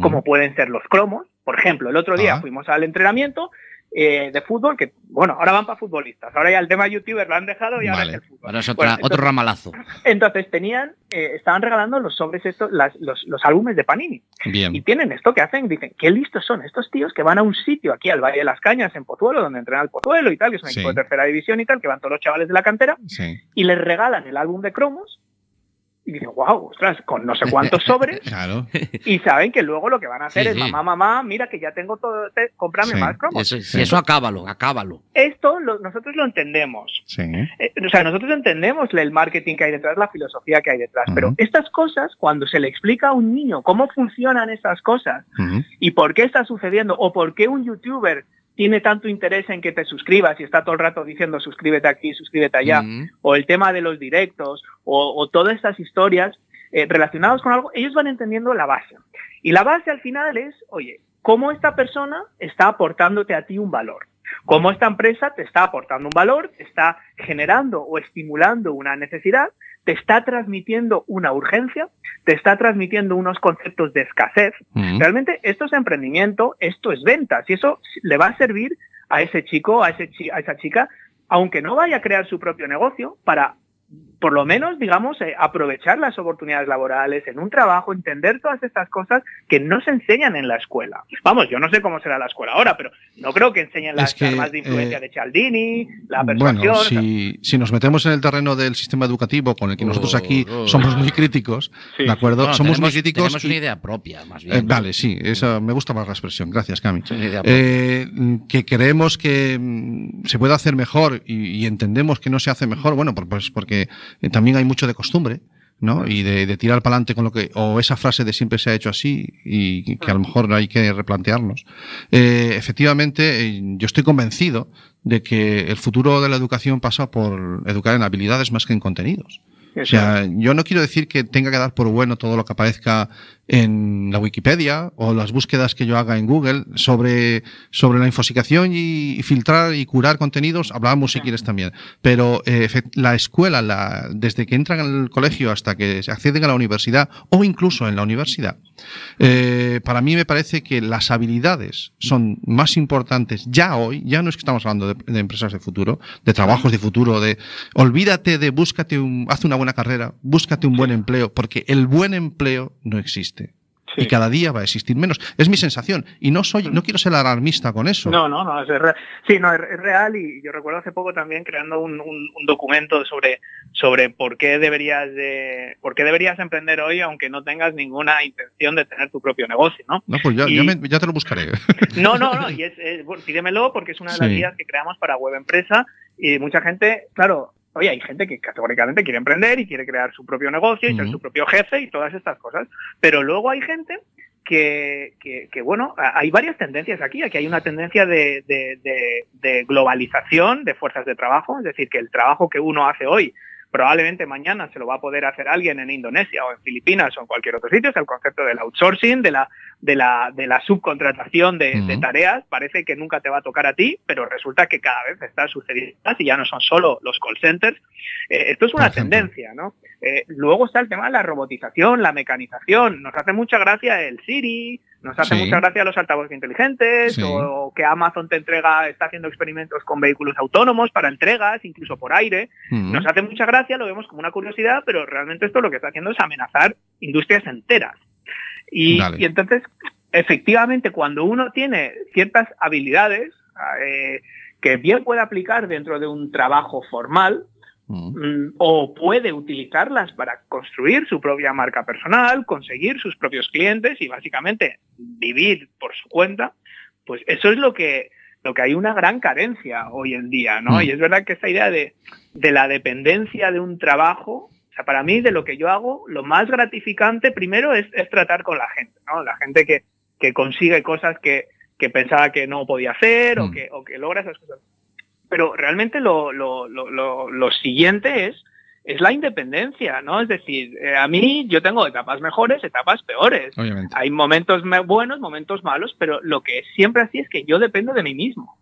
como pueden ser los cromos. Por ejemplo, el otro día Ah. fuimos al entrenamiento eh, de fútbol, que bueno, ahora van para futbolistas, ahora ya el tema youtuber lo han dejado y ahora es el fútbol. Ahora es otra- Bueno, otro ramalazo. Entonces tenían, eh, estaban regalando los sobres estos, las- los, los álbumes de Panini. Y Bien. tienen esto que hacen, dicen, qué listos son estos tíos que van a un sitio aquí al Valle de las Cañas, en Pozuelo, donde entrena el Pozuelo y tal, que es un Sí. equipo de tercera división y tal, que van todos los chavales de la cantera, Sí. y les regalan el álbum de cromos y dicen, wow, ostras, con no sé cuántos sobres Claro. y saben que luego lo que van a hacer Sí, es, sí. mamá, mamá, mira que ya tengo todo, te, cómprame Sí, más cromos. Eso, sí, eso acábalo, acábalo. Esto lo- nosotros lo entendemos. Sí. Eh, o sea, nosotros entendemos el marketing que hay detrás, la filosofía que hay detrás, pero estas cosas, cuando se le explica a un niño cómo funcionan estas cosas y por qué está sucediendo o por qué un youtuber tiene tanto interés en que te suscribas y está todo el rato diciendo suscríbete aquí, suscríbete allá, o el tema de los directos, o, o todas estas historias eh, relacionadas con algo, ellos van entendiendo la base. Y la base al final es, oye, cómo esta persona está aportándote a ti un valor. Cómo esta empresa te está aportando un valor, te está generando o estimulando una necesidad, te está transmitiendo una urgencia, te está transmitiendo unos conceptos de escasez. Ujú. Realmente esto es emprendimiento, esto es ventas y eso le va a servir a ese chico, a, ese chi- a esa chica, aunque no vaya a crear su propio negocio, para por lo menos, digamos, eh, aprovechar las oportunidades laborales en un trabajo, entender todas estas cosas que no se enseñan en la escuela. Vamos, yo no sé cómo será la escuela ahora, pero no creo que enseñen las Es que, armas de influencia eh, de Cialdini, la persuasión. Bueno, o sea, si, si nos metemos en el terreno del sistema educativo, con el que nosotros aquí Oh, oh. somos muy críticos, Sí. ¿de acuerdo? Bueno, somos tenemos, muy críticos. tenemos y- una idea propia, más bien. Eh, vale, sí, esa, me gusta más la expresión. Gracias, Cami. Es una idea propia. Que creemos que mm, se puede hacer mejor y, y entendemos que no se hace mejor, bueno, pues porque también hay mucho de costumbre. ¿no? Y de, de tirar para adelante con lo que, o esa frase de siempre se ha hecho así y que a lo mejor hay que replantearnos. Eh, efectivamente, eh, yo estoy convencido de que el futuro de la educación pasa por educar en habilidades más que en contenidos. O sea, yo no quiero decir que tenga que dar por bueno todo lo que aparezca en la Wikipedia o las búsquedas que yo haga en Google sobre, sobre la infosicación y, filtrar y curar contenidos. Hablábamos si quieres también. Pero eh, la escuela, la, desde que entran al colegio hasta que acceden a la universidad o incluso en la universidad, eh, para mí me parece que las habilidades son más importantes ya hoy, ya no es que estamos hablando de, de empresas de futuro, de trabajos de futuro, de olvídate de búscate un, haz una buena carrera, búscate un buen empleo, porque el buen empleo no existe. Y cada día va a existir menos. Es mi sensación. Y no soy, no quiero ser alarmista con eso. No, no, no, es real. Sí, no, es, es real y yo recuerdo hace poco también creando un, un- un documento sobre, sobre por qué deberías de, por qué deberías emprender hoy aunque no tengas ninguna intención de tener tu propio negocio, ¿no? No, pues ya, Y- ya, me- ya te lo buscaré. No, no, no, y es, es- bueno, pídemelo porque es una de las Sí. guías que creamos para web empresa y mucha gente, claro, oye, hay gente que categóricamente quiere emprender y quiere crear su propio negocio y ser su propio jefe y todas estas cosas, pero luego hay gente que, que, que, bueno, hay varias tendencias aquí. Aquí hay una tendencia de, de- de- de globalización de fuerzas de trabajo, es decir, que el trabajo que uno hace hoy probablemente mañana se lo va a poder hacer alguien en Indonesia o en Filipinas o en cualquier otro sitio. Es el concepto del outsourcing, de la, de la, de la subcontratación de, tareas. Parece que nunca te va a tocar a ti, pero resulta que cada vez está sucediendo más y ya no son solo los call centers. Eh, esto es una tendencia, ¿no? Eh, luego está el tema de la robotización, la mecanización. Nos hace mucha gracia el Siri, nos hace Sí. mucha gracia los altavoces inteligentes Sí. o que Amazon te entrega, está haciendo experimentos con vehículos autónomos para entregas, incluso por aire. Mm. Nos hace mucha gracia, lo vemos como una curiosidad, pero realmente esto lo que está haciendo es amenazar industrias enteras. Y entonces, efectivamente, cuando uno tiene ciertas habilidades eh, que bien puede aplicar dentro de un trabajo formal, Mm. mm, o puede utilizarlas para construir su propia marca personal, conseguir sus propios clientes y básicamente vivir por su cuenta, pues eso es lo que, lo que hay una gran carencia hoy en día, ¿no? Mm. Y es verdad que esta idea de, de la dependencia de un trabajo, o sea, para mí de lo que yo hago, lo más gratificante primero es, es tratar con la gente, ¿no? La gente que, que consigue cosas que, que pensaba que no podía hacer o, que, o que logra esas cosas. Pero realmente lo, lo, lo, lo, siguiente es, es la independencia, ¿no? Es decir, eh, a mí yo tengo etapas mejores, etapas peores. Obviamente. Hay momentos me- buenos, momentos malos, pero lo que es siempre así es que yo dependo de mí mismo.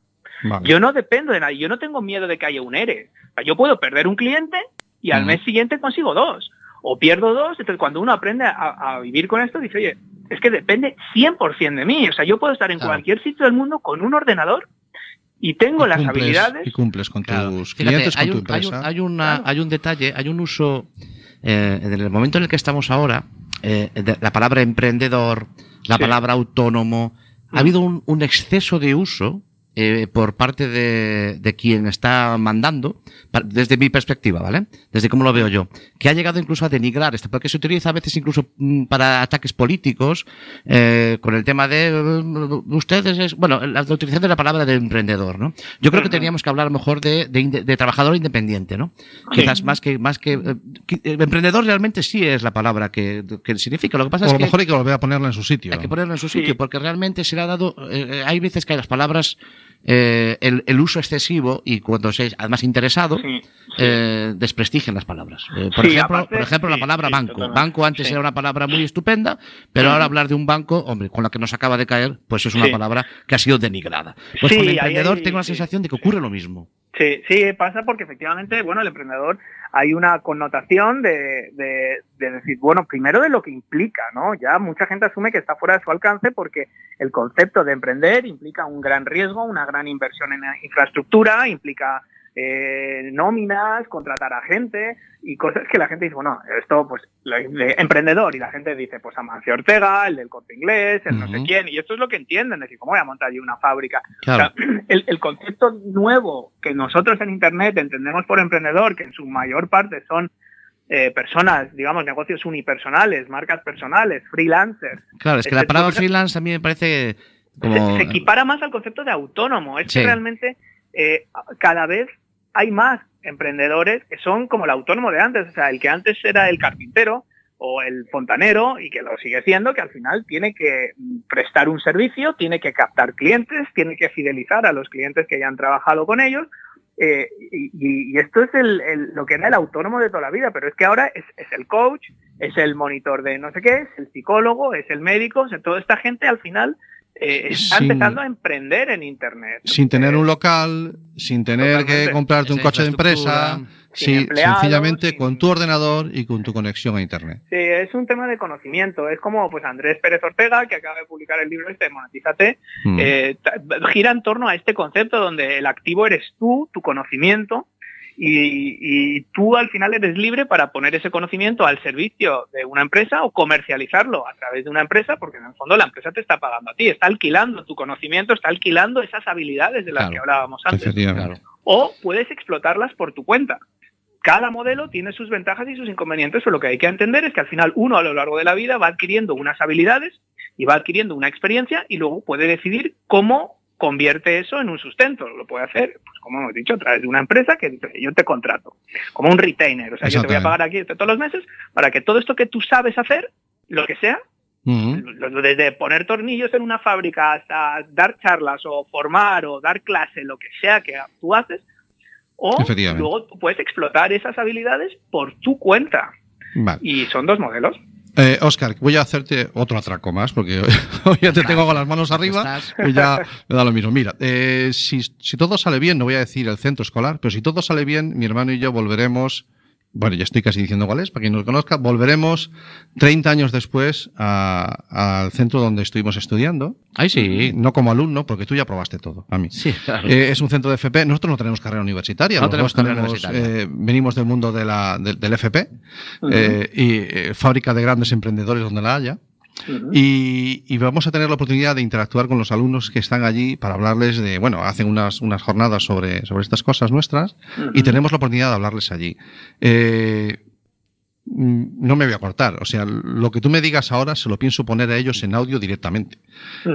Vale. Yo no dependo de nadie, yo no tengo miedo de que haya un ERE. O sea, yo puedo perder un cliente y al mes siguiente consigo dos. O pierdo dos, entonces cuando uno aprende a, a vivir con esto, dice, oye, es que depende 100% de mí. O sea, yo puedo estar en Claro. cualquier sitio del mundo con un ordenador y tengo Y las cumples- habilidades. Y cumples con Claro. tus Fíjate, clientes, hay, con tu un, hay, un, empresa. hay una- Claro. hay un detalle, hay un uso, eh, en el momento en el que estamos ahora, eh, de la palabra emprendedor, la Sí. palabra autónomo, ha habido un, un exceso de uso eh, por parte de, de quien está mandando, desde mi perspectiva, ¿vale? Desde cómo lo veo yo, que ha llegado incluso a denigrar esto, porque se utiliza a veces incluso mm, para ataques políticos, eh, con el tema de eh, ustedes, es, bueno, la, la utilización de la palabra de emprendedor, ¿no? Yo creo que teníamos que hablar mejor de, de, inde- de trabajador independiente, ¿no? Quizás más que, más que, eh, que- emprendedor realmente sí es la palabra que, que significa. Lo que pasa o es a lo que mejor hay que volver a ponerla en su sitio. hay que ponerlo en su Sí. sitio, porque realmente se le ha dado, hay veces que hay las palabras, eh, el, el uso excesivo y cuando se es además interesado, Sí, sí. eh, desprestigian las palabras. Eh, por, Sí, ejemplo, aparte- por ejemplo, la palabra banco. totalmente. Banco antes era una palabra muy estupenda, pero ahora hablar de un banco, hombre, con la que nos acaba de caer, pues es una palabra que ha sido denigrada. Pues con el emprendedor hay- tengo la sensación de que ocurre lo mismo. Sí, sí, pasa porque efectivamente, bueno, el emprendedor hay una connotación de, de, de decir, bueno, primero de lo que implica, ¿no? Ya mucha gente asume que está fuera de su alcance porque el concepto de emprender implica un gran riesgo, una gran inversión en infraestructura, implica eh, nóminas, contratar a gente y cosas que la gente dice, bueno, esto pues de emprendedor y la gente dice, pues Amancio Ortega, el del corte inglés, el no sé quién, y esto es lo que entienden, decir, ¿cómo voy a montar yo una fábrica? Claro. O sea, el, el concepto nuevo que nosotros en Internet entendemos por emprendedor, que en su mayor parte son eh, personas, digamos, negocios unipersonales, marcas personales, freelancers, Claro, es que la palabra freelance a mí me parece como... se, se equipara más al concepto de autónomo. Es Sí. que realmente eh, cada vez hay más emprendedores que son como el autónomo de antes, o sea, el que antes era el carpintero o el fontanero y que lo sigue siendo, que al final tiene que prestar un servicio, tiene que captar clientes, tiene que fidelizar a los clientes que ya han trabajado con ellos. eh, y, esto es lo que era el autónomo de toda la vida, pero es que ahora es, es el coach, es el monitor de no sé qué, es el psicólogo, es el médico, o sea, toda esta gente al final eh, está Sin- empezando a emprender en Internet. Sin tener Eh, un local, sin tener que comprarte un Esa coche de empresa, sin sencillamente sin- con tu ordenador y con tu conexión a Internet. Sí, es un tema de conocimiento. Es como pues Andrés Pérez Ortega, que acaba de publicar el libro este, Monetízate, Mm. eh, gira en torno a este concepto donde el activo eres tú, tu conocimiento, y, y tú al final eres libre para poner ese conocimiento al servicio de una empresa o comercializarlo a través de una empresa, porque en el fondo la empresa te está pagando a ti, está alquilando tu conocimiento, está alquilando esas habilidades de las Claro. que hablábamos antes. Claro. o puedes explotarlas por tu cuenta. Cada modelo tiene sus ventajas y sus inconvenientes, pero lo que hay que entender es que al final uno a lo largo de la vida va adquiriendo unas habilidades y va adquiriendo una experiencia y luego puede decidir cómo convierte eso en un sustento. Lo puede hacer, pues como hemos dicho, a través de una empresa que yo te contrato, como un retainer. O sea, yo te voy a pagar aquí todos los meses para que todo esto que tú sabes hacer, lo que sea, desde poner tornillos en una fábrica hasta dar charlas o formar o dar clase, lo que sea que tú haces, o luego puedes explotar esas habilidades por tu cuenta. Vale. Y son dos modelos. Eh, Oscar, voy a hacerte otro atraco más, porque hoy ya te tengo con las manos arriba y ya me da lo mismo. Mira, eh, si, si todo sale bien, no voy a decir el centro escolar, pero si todo sale bien, mi hermano y yo volveremos, bueno, ya estoy casi diciendo cuál es, para quien no lo conozca, volveremos 30 años después al centro donde estuvimos estudiando. Ay, sí. No como alumno, porque tú ya probaste todo, a mí. Sí, claro. Eh, es un centro de FP. Nosotros no tenemos carrera universitaria. No tenemos carrera universitaria. eh, venimos del mundo de la- de- del FP eh, y fábrica de grandes emprendedores donde la haya. Y, y vamos a tener la oportunidad de interactuar con los alumnos que están allí para hablarles de, bueno, hacen unas, unas jornadas sobre, sobre estas cosas nuestras y tenemos la oportunidad de hablarles allí. Eh, mm, no me voy a cortar, o sea, lo que tú me digas ahora se lo pienso poner a ellos en audio directamente.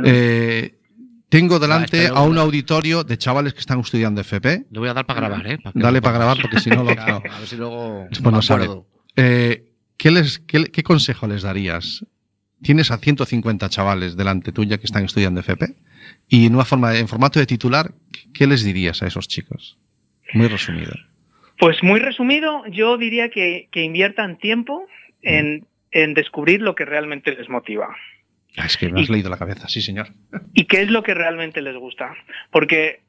Eh, tengo delante espera, a un auditorio de chavales que están estudiando FP. Le voy a dar para grabar, ¿eh? que Dale para grabar porque si no lo Claro, A ver si luego. Pues me no sale. acuerdo. Eh, ¿qué, les, qué, qué consejo les darías? Tienes a 150 chavales delante tuya que están estudiando FP y en una forma en formato de titular, ¿qué les dirías a esos chicos? Muy resumido. Pues muy resumido, yo diría que, que inviertan tiempo en, en descubrir lo que realmente les motiva. Ah, Es que me has Y- leído la cabeza, sí señor. ¿Y qué es lo que realmente les gusta? Porque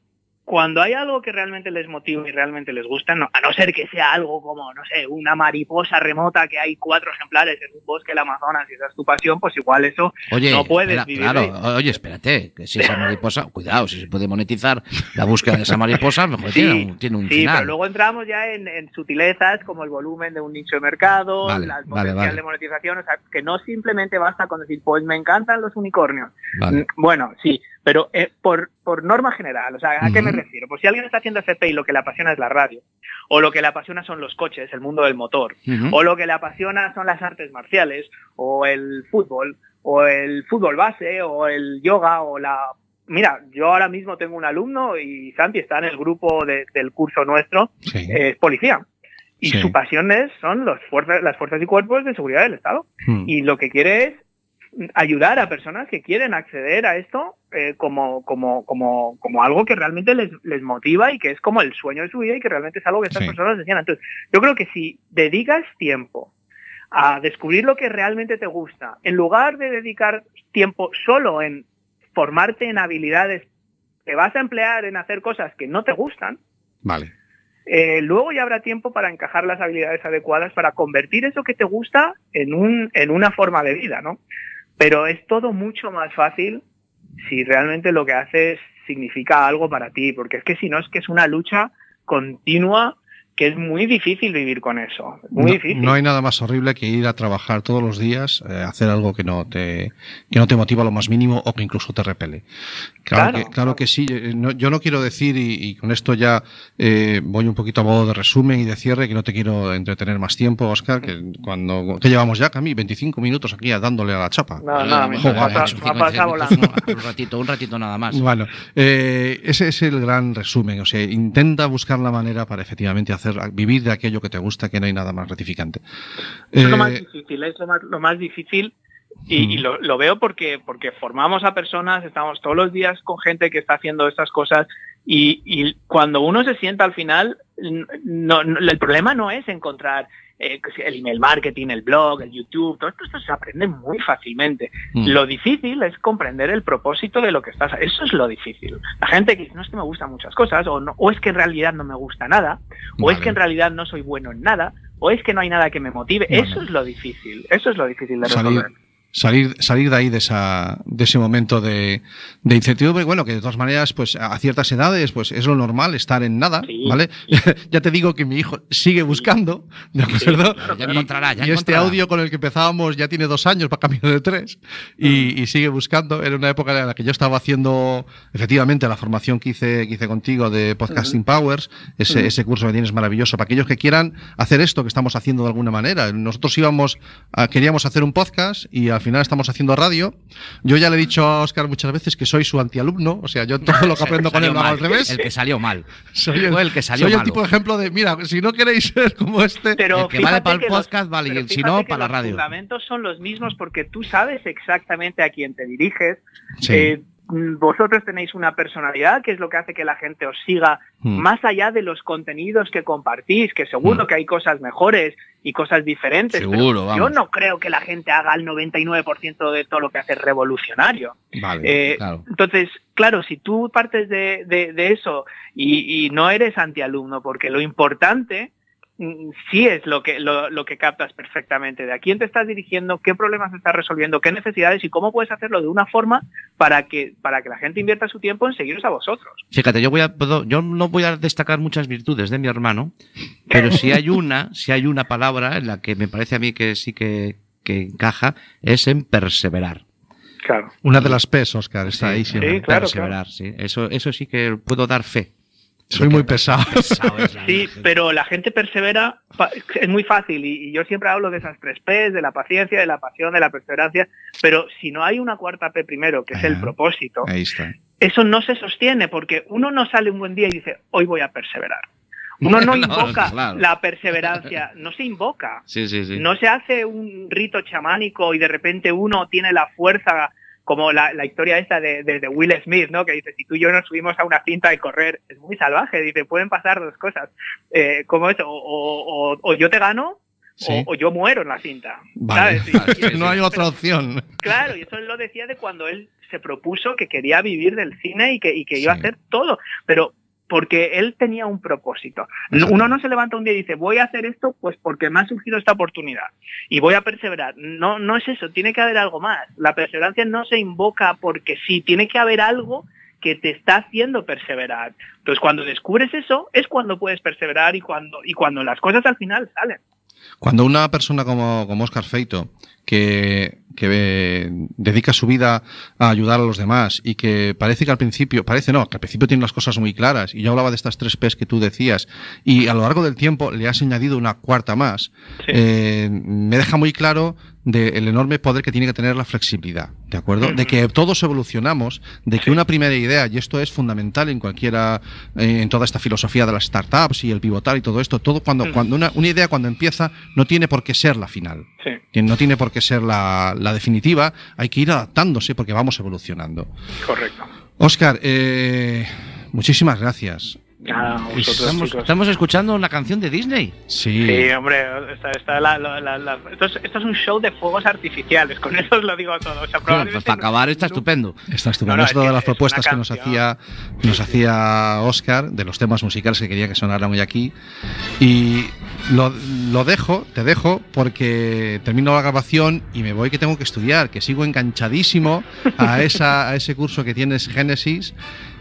cuando hay algo que realmente les motiva y realmente les gusta, no- a no ser que sea algo como, no sé, una mariposa remota que hay cuatro ejemplares en un bosque del Amazonas y esa es tu pasión, pues igual eso Oye, no puedes espera, vivir claro, oye, espérate, que si esa mariposa, cuidado, si se puede monetizar la búsqueda de esa mariposa, mejor Sí, tiene un, tiene un sí, final. pero luego entramos ya en, en sutilezas como el volumen de un nicho de mercado, Vale, la vale, de monetización, o sea, que no simplemente basta con decir, pues me encantan los unicornios. Mm, Bueno, sí, pero eh, por, por norma general, o sea, ¿a qué me refiero? Pues si alguien está haciendo FP y lo que le apasiona es la radio, o lo que le apasiona son los coches, el mundo del motor, o lo que le apasiona son las artes marciales, o el fútbol, o el fútbol base, o el yoga, o la... Mira, yo ahora mismo tengo un alumno y Santi está en el grupo de- del curso nuestro, Sí. es policía. Y Sí. su pasión es, son los fuerzas, las fuerzas y cuerpos de seguridad del Estado. Hmm. Y lo que quiere es ayudar a personas que quieren acceder a esto eh, como, como, como, como algo que realmente les, les motiva y que es como el sueño de su vida y que realmente es algo que estas Sí. personas decían. Entonces, yo creo que si dedicas tiempo a descubrir lo que realmente te gusta, en lugar de dedicar tiempo solo en formarte en habilidades que vas a emplear en hacer cosas que no te gustan, Vale. eh, luego ya habrá tiempo para encajar las habilidades adecuadas para convertir eso que te gusta en, un, en una forma de vida, ¿no? Pero es todo mucho más fácil si realmente lo que haces significa algo para ti, porque es que si no es que es una lucha continua que es muy difícil vivir con eso, muy no, difícil. no hay nada más horrible que ir a trabajar todos los días, eh, hacer algo que no te que no te motiva lo más mínimo o que incluso te repele. Claro, Claro, que, claro claro. que sí. eh, no- yo no quiero decir, y, y con esto ya eh, voy un poquito a modo de resumen y de cierre, que no te quiero entretener más tiempo, Oscar, que cuando que llevamos ya, Cami, 25 minutos aquí dándole a la chapa. No, no, me minutos, volando. un ratito, un ratito nada más. Bueno, eh, ese es el gran resumen. O sea, intenta buscar la manera para efectivamente hacer hacer, vivir de aquello que te gusta, que no hay nada más gratificante. Es lo Eh, más difícil, es lo más, lo más difícil y, Mm. y lo, lo veo porque, porque formamos a personas, estamos todos los días con gente que está haciendo estas cosas y, y cuando uno se sienta al final, no, no- el problema no es encontrar eh, el email marketing, el blog, el YouTube, todo esto, se aprende muy fácilmente. Mm. Lo difícil es comprender el propósito de lo que estás Eso es lo difícil. La gente que dice, no es que me gustan muchas cosas, o, no, o es que en realidad no me gusta nada, o es que en realidad no soy bueno en nada, o es que no hay nada que me motive. Vale. Eso es lo difícil. Eso es lo difícil de resolver. salir, salir de ahí, de, esa, de ese momento de, de incertidumbre, bueno, que de todas maneras, pues a ciertas edades, pues es lo normal estar en nada, Sí. ¿vale? ya te digo que mi hijo sigue buscando, ¿de acuerdo? Claro, ya encontrará, ya y este encontrará. audio con el que empezábamos ya tiene dos años, va camino de tres, y, y sigue buscando. Era una época en la que yo estaba haciendo, efectivamente, la formación que hice, que hice contigo de Podcasting Powers, ese, ese curso que tienes maravilloso. Para aquellos que quieran hacer esto que estamos haciendo de alguna manera. Nosotros íbamos, a- queríamos hacer un podcast y al final estamos haciendo radio. Yo ya le he dicho a Oscar muchas veces que soy su antialumno, o sea, yo todo lo que aprendo con él lo hago al revés. El que salió mal. Soy el, que salió soy el malo. tipo de ejemplo de, mira, si no queréis ser como este, Pero El que vale para el los- podcast, vale, y si no, para la los radio. fundamentos son los mismos porque tú sabes exactamente a quién te diriges. Sí. Eh, vosotros tenéis una personalidad que es lo que hace que la gente os siga Mm. más allá de los contenidos que compartís, que seguro Mm. que hay cosas mejores y cosas diferentes. pero Seguro, Yo vamos. no creo que la gente haga el 99% de todo lo que hace revolucionario. Vale. Eh, claro. Entonces, claro, si tú partes de, de- de eso y, y no eres antialumno, porque lo importante mm, sí es lo que, lo, lo que captas perfectamente, de a quién te estás dirigiendo, qué problemas estás resolviendo, qué necesidades y cómo puedes hacerlo de una forma para que, para que la gente invierta su tiempo en seguiros a vosotros. Fíjate, yo voy a, puedo- yo no voy a destacar muchas virtudes de mi hermano, pero si hay una, si hay una palabra en la que me parece a mí que sí que, que encaja, es en perseverar. Claro. Una de las P's, Oscar, está ahí siempre. Sí, claro, perseverar, sí. Eso, eso sí que puedo dar fe. Soy muy pesado. Sí, pero la gente persevera, pa- es muy fácil y, yo siempre hablo de esas tres P's, de la paciencia, de la pasión, de la perseverancia, pero si no hay una cuarta P primero, que es el propósito, Ahí está. eso no se sostiene porque uno no sale un buen día y dice, hoy voy a perseverar. Uno no No, invoca claro. la perseverancia, no se invoca. Sí, sí, sí. No se hace un rito chamánico y de repente uno tiene la fuerza, como la, la historia esta de, de- de Will Smith, ¿no? Que dice, si tú y yo nos subimos a una cinta de correr, es muy salvaje, dice, pueden pasar dos cosas, eh, como eso, o, o- yo te gano Sí. o, o yo muero en la cinta. Vale. ¿sabes? Y- y- no hay otra opción. Claro, y eso él lo decía de cuando él se propuso que quería vivir del cine y que, y que iba a hacer todo, pero porque él tenía un propósito. Uno no se levanta un día y dice, voy a hacer esto pues porque me ha surgido esta oportunidad y voy a perseverar. No, no es eso, tiene que haber algo más. La perseverancia no se invoca porque sí, tiene que haber algo que te está haciendo perseverar. Entonces, cuando descubres eso, es cuando puedes perseverar y cuando, y cuando las cosas al final salen. Cuando una persona como, como Oscar Feito, que, que eh, dedica su vida a ayudar a los demás y que parece que al principio, parece no, que al principio tiene las cosas muy claras, y yo hablaba de estas tres P's que tú decías, y a lo largo del tiempo le has añadido una cuarta más, Sí. eh, me deja muy claro del enorme poder que tiene que tener la flexibilidad, ¿de acuerdo? De que todos evolucionamos, de que una primera idea, y esto es fundamental en cualquiera, eh, en toda esta filosofía de las startups y el pivotar y todo esto, todo cuando, cuando una, una idea cuando empieza no tiene por qué ser la final, Sí, no tiene por qué ser la, la definitiva, hay que ir adaptándose porque vamos evolucionando. correcto. Oscar, eh, muchísimas gracias. Nada, a vosotros, Estamos, escuchando una canción de Disney. Sí. Sí, hombre, está, está la- la- la- la- esto, es, esto es un show de fuegos artificiales, con eso os lo digo todo. O sea, probablemente pues para acabar está no- estupendo. Está estupendo. No, no, es es todas las propuestas que nos hacía, nos hacía Oscar, de los temas musicales que quería que sonaran hoy aquí. Y lo, lo dejo, te dejo, porque termino la grabación y me voy que tengo que estudiar, que sigo enganchadísimo a, esa, a ese curso que tienes Génesis,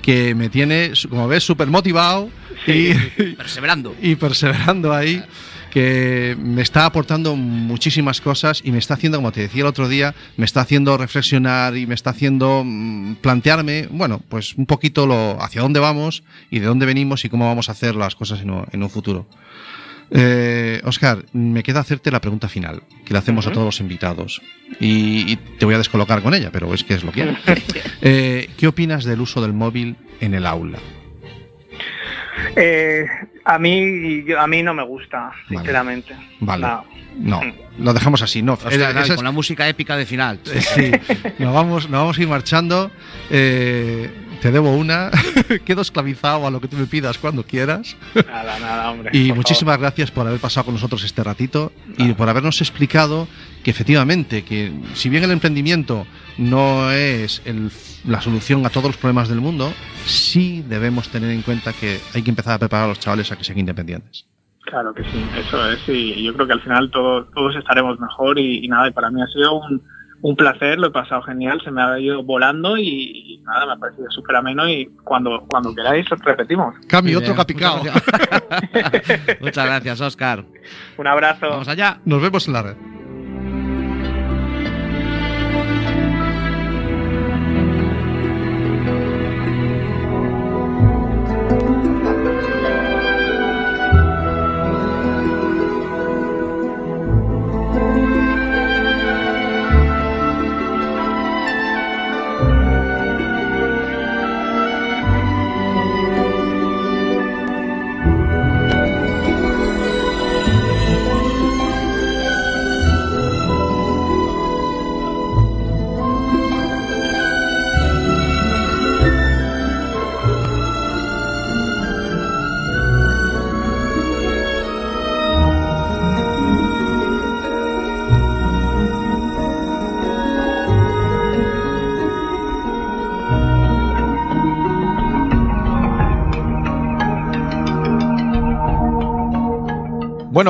que me tiene, como ves, súper motivado y, Perseverando. y perseverando ahí que me está aportando muchísimas cosas y me está haciendo, como te decía el otro día, me está haciendo reflexionar y me está haciendo mm, plantearme, bueno, pues un poquito lo hacia dónde vamos y de dónde venimos y cómo vamos a hacer las cosas en un, en un futuro. Eh, Oscar, me queda hacerte la pregunta final, que le hacemos a todos los invitados. Y, y te voy a descolocar con ella, pero es que es lo que hay. Eh, ¿Qué opinas del uso del móvil en el aula? Eh, a mí yo- a mí no me gusta, sinceramente. Vale. No. No, lo dejamos así. No, Hostia, es- con la música épica de final. Sí, nos vamos, nos vamos a ir marchando. Eh, te debo una. Quedo esclavizado a lo que tú me pidas cuando quieras. Nada, nada, hombre. Y muchísimas gracias por haber pasado con nosotros este ratito y por habernos explicado que efectivamente, que si bien el emprendimiento no es el- la solución a todos los problemas del mundo, sí debemos tener en cuenta que hay que empezar a preparar a los chavales a que sean independientes. Claro que sí, eso es. Y yo creo que al final todos, todos estaremos mejor. Y, y nada, y para mí ha sido un, un placer, lo he pasado genial, se me ha ido volando y, y nada, me ha parecido súper ameno. Y cuando, cuando queráis, repetimos. Cami, otro capicao. Muchas gracias, Oscar. Un abrazo. Vamos allá. Nos vemos en la red.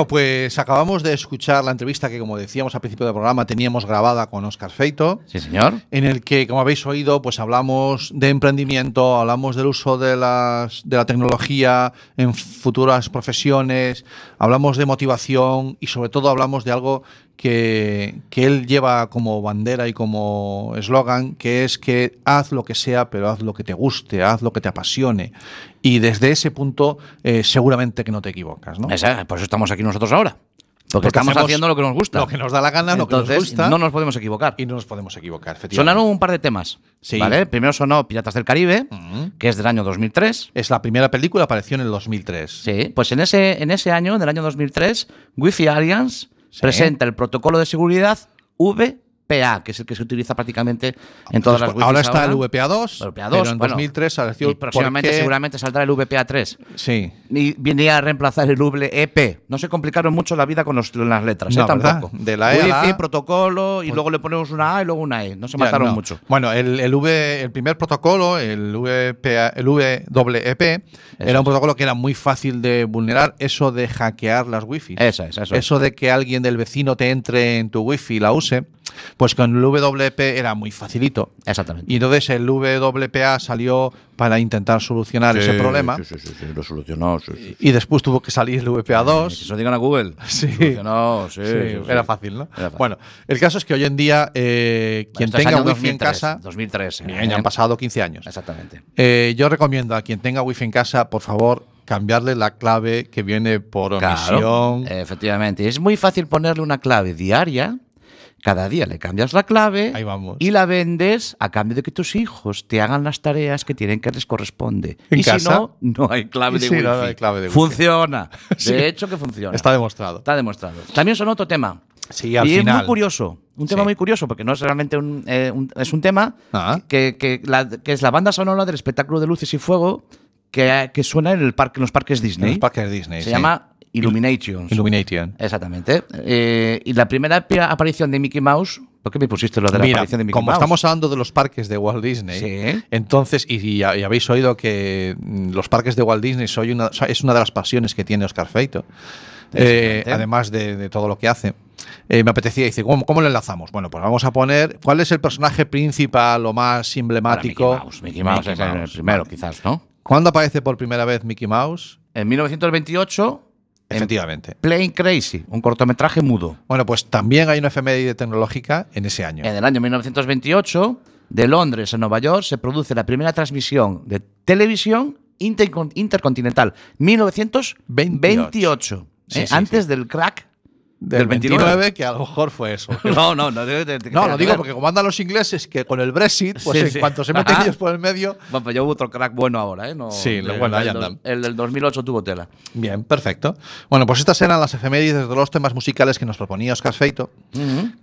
Pues acabamos de escuchar la entrevista que, como decíamos al principio del programa, teníamos grabada con Oscar Feito. Sí, señor. en el que, como habéis oído, pues hablamos de emprendimiento, hablamos del uso de, las, de la tecnología en futuras profesiones, hablamos de motivación y sobre todo hablamos de algo que, que él lleva como bandera y como eslogan, que es que haz lo que sea, pero haz lo que te guste, haz lo que te apasione. Y desde ese punto eh, seguramente que no te equivocas, ¿no? Esa- por eso estamos aquí nosotros ahora. Porque, Porque estamos haciendo lo que nos gusta. Lo que nos da la gana, lo que Entonces, nos gusta. no nos podemos equivocar. Y no nos podemos equivocar, efectivamente. Sonaron un par de temas. Sí. ¿vale? Primero sonó Piratas del Caribe, Ujú. que es del año 2003. Es la primera película, apareció en el 2003. Sí, pues en ese, en ese año, en el año 2003, Wi-Fi Alliance Sí. presenta el protocolo de seguridad VPA, que es el que se utiliza prácticamente en todas las Después- Wi-Fi ahora está el VPA2, VPA2, pero en bueno, 2003 apareció Y próximamente porque- seguramente saldrá el VPA3. Sí. Y viene a reemplazar el WEP. No se complicaron mucho la vida con, los- con las letras, No, ¿eh? Tampoco. De la E a la protocolo, y Pues- luego le ponemos una A y luego una E. No se Ya, mataron no. mucho. Bueno, el, el, v, el primer protocolo, el, VPA, el WEP, era un protocolo que era muy fácil de vulnerar, eso de hackear las wifi. Esa es, eso es. Eso de que alguien del vecino te entre en tu wifi y la use, pues con el WP era muy facilito. Exactamente. Y entonces el WPA salió para intentar solucionar ese problema. Sí, sí, sí, sí, lo solucionó. Sí. Y después tuvo que salir el Que WPA2. se lo digan a Google. Sí. Solucionó, sí, era fácil, ¿no? Era fácil. Bueno, el caso es que hoy en día eh, quien tenga wifi en 2003, casa, 2003. bien, ¿eh? ya han pasado 15 años. Exactamente. Eh, yo recomiendo a quien tenga wifi en casa, por favor, cambiarle la clave que viene por Claro, omisión. efectivamente. Es muy fácil ponerle una clave diaria. Cada día le cambias la clave Ahí vamos. y la vendes a cambio de que tus hijos te hagan las tareas que tienen que les corresponde. ¿En y si no, no hay clave de si wifi. no, no hay clave de wifi. Funciona. Sí. De hecho que funciona. Está demostrado. Está demostrado. También son otro tema. Sí, al y es muy curioso. Un tema Sí. muy curioso porque no es realmente un, eh, un- es un tema Ah. que, que la- que es la banda sonora del espectáculo de luces y fuego que, que suena en, el parque, en los parques En Disney. los parques Disney. Se sí. llama Illuminations. Illumination. Exactamente. Eh, y la primera aparición de Mickey Mouse. ¿Por qué me pusiste lo de la Mira, aparición de Mickey como Mouse? estamos hablando de los parques de Walt Disney, Sí. entonces, y, y- y habéis oído que mm, los parques de Walt Disney soy una- so- es una de las pasiones que tiene Oscar Feito, eh, además de, de todo lo que hace. eh, me apetecía decir, ¿cómo, ¿cómo lo enlazamos? Bueno, pues vamos a poner, ¿cuál es el personaje principal o más Para emblemático? Mickey Mouse. Mickey Mouse es el primero, vale. quizás, ¿no? ¿Cuándo aparece por primera vez Mickey Mouse? En 1928, en Efectivamente. Plane Crazy, un cortometraje mudo. Bueno, pues también hay una efeméride tecnológica en ese año. En el año 1928, de Londres a Nueva York, se produce la primera transmisión de televisión intercon- intercontinental. 1928. Sí, ¿eh? sí, antes sí. del crack del, 29, que a lo mejor fue eso. No, no, no. de- de- de- No, lo digo porque como andan los ingleses, que con el Brexit, pues Sí, en sí. cuanto se meten Ajá. ellos por el medio. Bueno, pues yo hubo otro crack bueno ahora, ¿eh? No, Sí, bueno, ahí andan. El del 2008 tuvo tela. Bien, perfecto. Bueno, pues estas eran las efemérides de los temas musicales que nos proponía Oscar Feito.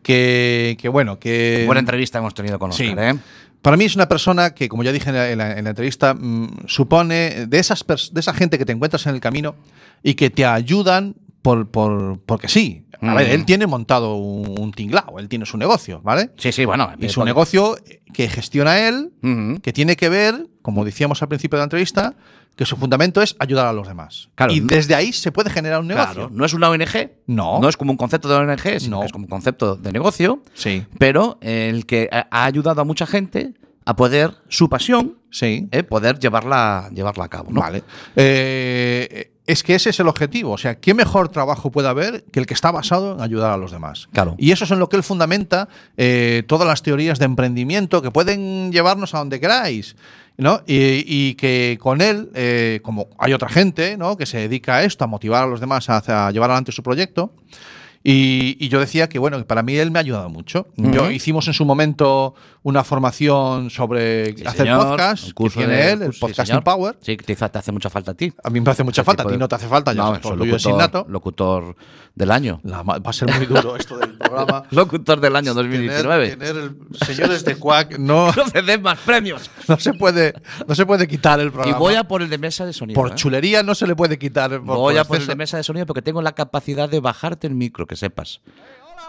Que, que bueno, que. Buena entrevista hemos tenido con Sí. Oscar, ¿eh? Para mí es una persona que, como ya dije en la, en la- en la entrevista, mm, supone de, esas de esa gente que te encuentras en el camino y que te ayudan por, por, porque sí. A ver, él tiene montado un, un tinglao, él tiene su negocio, ¿vale? Sí, sí, bueno. Y eh, su porque- negocio que gestiona él, que tiene que ver, como decíamos al principio de la entrevista, que su fundamento es ayudar a los demás. Claro. Y desde ahí se puede generar un negocio. Claro, no es una ONG. No. No es como un concepto de ONG, sino No. que es como un concepto de negocio, Sí, pero el que ha ha ayudado a mucha gente a poder su pasión, sí. eh, poder llevarla, llevarla a cabo. ¿no? Vale. Eh, es que ese es el objetivo. O sea, ¿qué mejor trabajo puede haber que el que está basado en ayudar a los demás? Claro. Y eso es en lo que él fundamenta eh, todas las teorías de emprendimiento que pueden llevarnos a donde queráis. ¿no? Y, y que con él, eh, como hay otra gente ¿no? que se dedica a esto, a motivar a los demás a, a llevar adelante su proyecto. Y, y yo decía que, bueno, para mí él me ha ayudado mucho. Yo hicimos en su momento una formación sobre Sí, hacer señor, podcast, que tiene de- él, el sí, Podcasting señor. Power. Sí, te, hace mucha falta a ti. A mí me hace mucha falta, a ti no te hace falta, ya No, sabes, soy locutor, locutor del año. La va a ser muy duro esto del programa. Locutor del año 2019. Tener, tener el- señores de Quack no, No se den más premios. no se puede no se puede quitar el Y programa. voy a por el de mesa de sonido. por ¿eh? chulería no se le puede quitar. Por, Voy a por el de mesa de sonido porque tengo la capacidad de bajarte el micro, que sepas.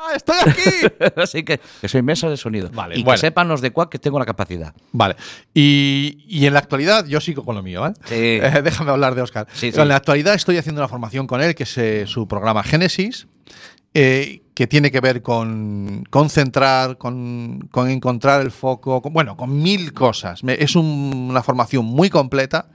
¡Hola, estoy aquí! Así que, que soy mesa de sonido. Vale, y bueno. que sepan los de Quack que tengo la capacidad. vale. Y, y en la actualidad yo sigo con lo mío, ¿vale? Sí. Eh, déjame hablar de Oscar. Sí, sí. En la actualidad estoy haciendo una formación con él, que es eh, su programa Génesis, eh, que tiene que ver con concentrar, con, con encontrar el foco, con- bueno, con mil cosas. Es un- una formación muy completa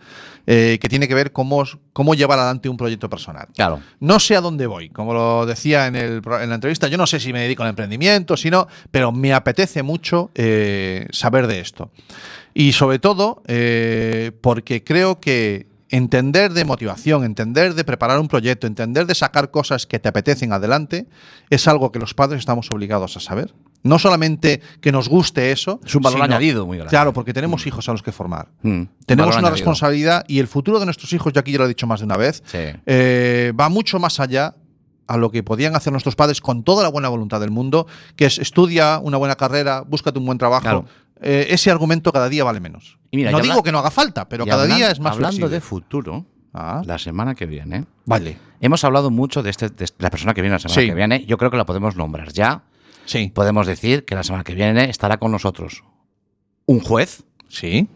eh, que tiene que ver cómo, cómo llevar adelante un proyecto personal. Claro. No sé a dónde voy, como lo decía en, el pro- en la entrevista, yo no sé si me dedico al emprendimiento, si no, pero me apetece mucho eh, saber de esto. Y sobre todo eh, porque creo que entender de motivación, entender de preparar un proyecto, entender de sacar cosas que te apetecen adelante, es algo que los padres estamos obligados a saber. No solamente que nos guste eso. Es un valor sino- añadido muy grande. Claro, porque tenemos hijos a los que formar. Mm, Tenemos una añadido. responsabilidad y el futuro de nuestros hijos, yo aquí ya lo he dicho más de una vez, Sí. eh, va mucho más allá a lo que podían hacer nuestros padres con toda la buena voluntad del mundo, que es estudia una buena carrera, búscate un buen trabajo. Claro. Eh, ese argumento cada día vale menos. Y mira, no digo habla- que no haga falta, pero cada hablan- día es más Hablando flexible. de futuro, Ah, la semana que viene, vale. hemos hablado mucho de, este, de la persona que viene la semana Sí. que viene. Yo creo que la podemos nombrar ya. Sí. Podemos decir que la semana que viene estará con nosotros un juez Sí.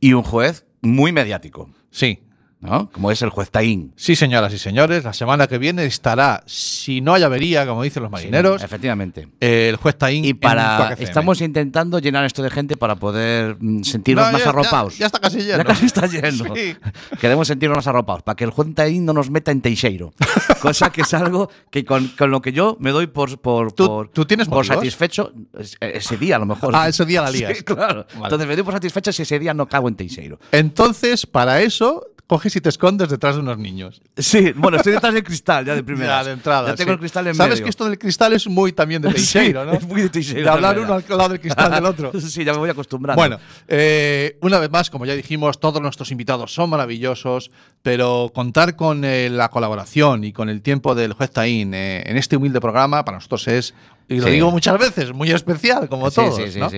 y un juez muy mediático, Sí. ¿No? Como es el juez Taín. Sí, señoras y señores, la semana que viene estará, si no hay avería, como dicen los marineros, Sí, efectivamente. eh, el juez Taín. Y para estamos intentando llenar esto de gente para poder mm, sentirnos No, más ya- arropados. Ya, ya está casi lleno. Ya casi está lleno. Sí. Queremos sentirnos más arropados, para que el juez Taín no nos meta en Teixeiro. Cosa que es algo que con, con lo que yo me doy por, por, ¿Tú- por, tú tienes por satisfecho es- ese día a lo mejor. Ah, ese día la lías. Sí, claro. Vale. Entonces me doy por satisfecho si ese día no cago en Teixeiro. Entonces, para eso, coges y te escondes detrás de unos niños. Sí, bueno, estoy detrás del cristal ya de primera. Ya, de entrada. Ya tengo sí. el cristal en Sabes medio. que esto del cristal es muy también de Teixeiro, Sí, ¿no? es muy de Teixeiro, De hablar uno al lado del cristal del otro. sí, ya me voy acostumbrando. Bueno, eh, una vez más, como ya dijimos, todos nuestros invitados son maravillosos, pero contar con eh, la colaboración y con el tiempo del juez Taín eh, en este humilde programa para nosotros es, y lo Sí. digo muchas veces, muy especial, como Sí, todos. sí, sí, ¿no?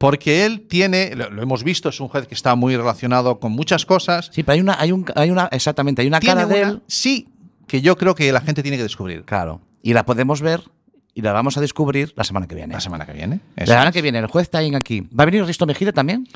Porque él tiene, lo, lo hemos visto, es un juez que está muy relacionado con muchas cosas. Sí, pero hay una, hay un, hay una, exactamente, hay una cara de una- él. sí, que yo creo que la gente tiene que descubrir. Claro. Y la podemos ver y la vamos a descubrir la semana que viene. La semana que viene. La semana que viene, el juez Taín aquí. ¿Va a venir Risto Mejide también?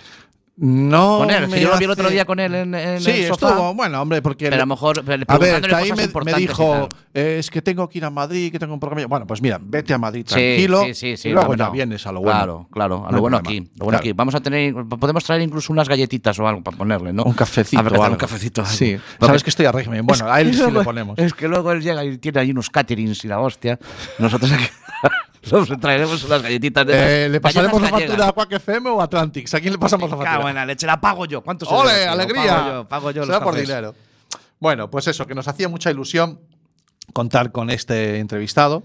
No. con él. me que yo lo vi el otro día con él en, en Sí, el sofá. estuvo, bueno, hombre, porque. Pero a lo mejor A ver, cosas me, me dijo, eh, es que tengo que ir a Madrid, que tengo un programa. Bueno, pues mira, vete a Madrid tranquilo. Sí, sí, sí. y luego ya no. vienes a lo bueno. Claro, claro. A lo bueno problema. aquí. Lo bueno Claro. aquí. Vamos a tener, podemos traer incluso unas galletitas o algo para ponerle, ¿no? Un cafecito. A ver, un cafecito. algo. Sí. Porque- Sabes que estoy a régimen. Bueno, a él sí que le luego- ponemos. Es que luego él llega y tiene ahí unos caterings y la hostia. Nosotros aquí nos traeremos unas galletitas de Eh, ¿Le pasaremos la factura a. Quack FM o a Atlantics? ¿A quién le pasamos la factura? la leche, la pago yo. ¿Cuánto se ¡Ole, alegría! Pago yo, pago yo los Será por dinero. Bueno, pues eso, que nos hacía mucha ilusión contar con este entrevistado.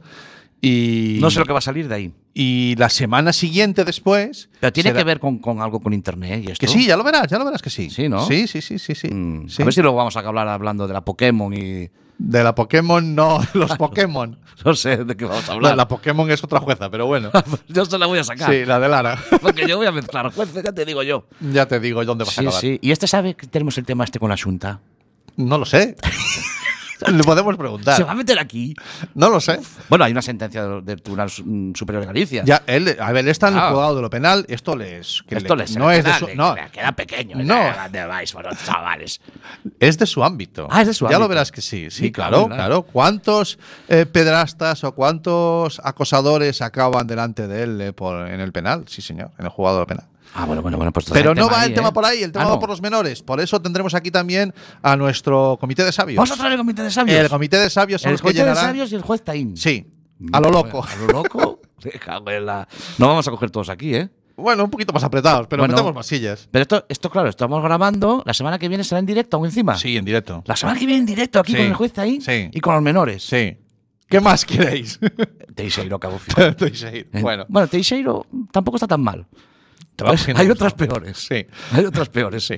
Y, No sé lo que va a salir de ahí. Y la semana siguiente después. Pero tiene será- que ver con, con algo con internet y esto. Que sí, ya lo verás, ya lo verás que sí. Sí, ¿no? Sí, sí, sí, sí. sí. Mm, Sí. A ver si luego vamos a hablar hablando de la Pokémon y. De la Pokémon, no, los Pokémon. No sé de qué vamos a hablar. la Pokémon es otra jueza, pero bueno. Yo se la voy a sacar. Sí, la de Lara. Porque yo voy a mezclar jueces, ya te digo yo. ya te digo dónde vas a Sí, acabar. sí. ¿Y este sabe que tenemos el tema este con la Junta? No lo sé. Le podemos ¿Se preguntar. va a meter aquí? No lo sé. Bueno, hay una sentencia del, Tribunal mm, Superior de Galicia. Ya, él, a ver, él está en el juzgado de lo penal. Esto les. que Esto le- no es de su, le- no, queda pequeño. No. ¿Dónde vais, bueno, chavales? es de su ámbito. Ah, es de su Ya lo ámbito. verás que sí. Sí, Sí, claro, claro, claro. ¿Cuántos eh, pedrastas o cuántos acosadores acaban delante de él eh, por, en el penal? Sí, señor, en el juzgado de lo penal. Ah, bueno, bueno, bueno, pues Pero no tema va ahí, el tema ¿eh? por ahí, el tema Ah, va no. por los menores. Por eso tendremos aquí también a nuestro comité de sabios. Traer el comité de sabios. El comité de sabios son el los que comité de sabios y el juez Taín. Sí, a lo loco. A lo loco. No vamos a coger todos aquí, ¿eh? Bueno, un poquito más apretados, pero Bueno. metemos más sillas. Pero esto, esto, claro, estamos grabando. La semana que viene será en directo aún encima. Sí, en directo. La semana que viene en directo aquí Sí. con el juez Taín Sí. y con los menores. Sí. ¿Qué más queréis? Teixeiro. Estoy seguido. Eh, Bueno, Bueno, Teixeiro tampoco está tan mal. Hay otras peores. sí. Hay otras peores. Sí.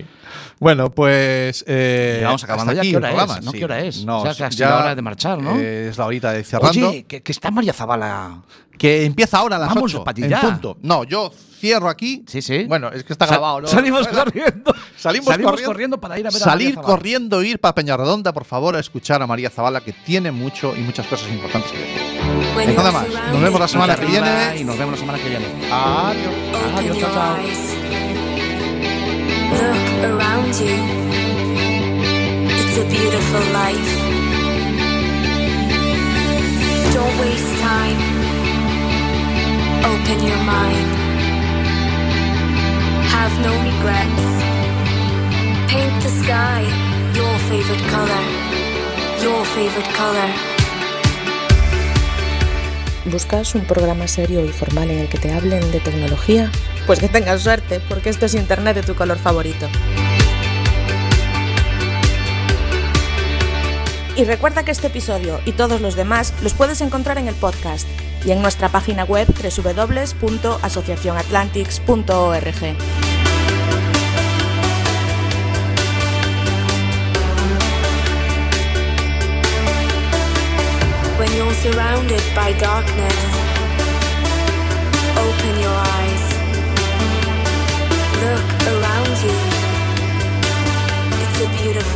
Bueno, pues. Eh, Ya vamos acabando aquí ¿Qué hora programa, es? ¿No? sí. ¿Qué hora es? No, O sea, que ya la hora de marchar, ¿no? eh, es la horita de cerrando. Oye, que, que está María Zavala. que empieza ahora a las Vamos, 8 pa' ti en ya. punto. No, yo cierro aquí. Sí, sí. Bueno, es que está grabado, ¿no? Salimos Bueno, corriendo. Salimos, Salimos corriendo, corriendo para ir a ver a Salir María Zavala. corriendo, ir para Peñarredonda, por favor, a escuchar a María Zavala, que tiene mucho y muchas cosas importantes que decir. Pues nada más. Nos vemos la semana que viene. Y nos vemos la semana que viene. Adiós. Adiós, chao, chao. Look around you. It's a beautiful life. Don't waste time. Open your mind. Have no regrets. Paint the sky your favorite color. Your favorite color. ¿Buscas un programa serio y formal en el que te hablen de tecnología? Pues que tengas suerte, porque esto es Internet de tu color favorito. Y recuerda que este episodio y todos los demás los puedes encontrar en el podcast y en nuestra página web www.asociacionatlantics.org. When you're surrounded by darkness, open your eyes. Look around you. It's a beautiful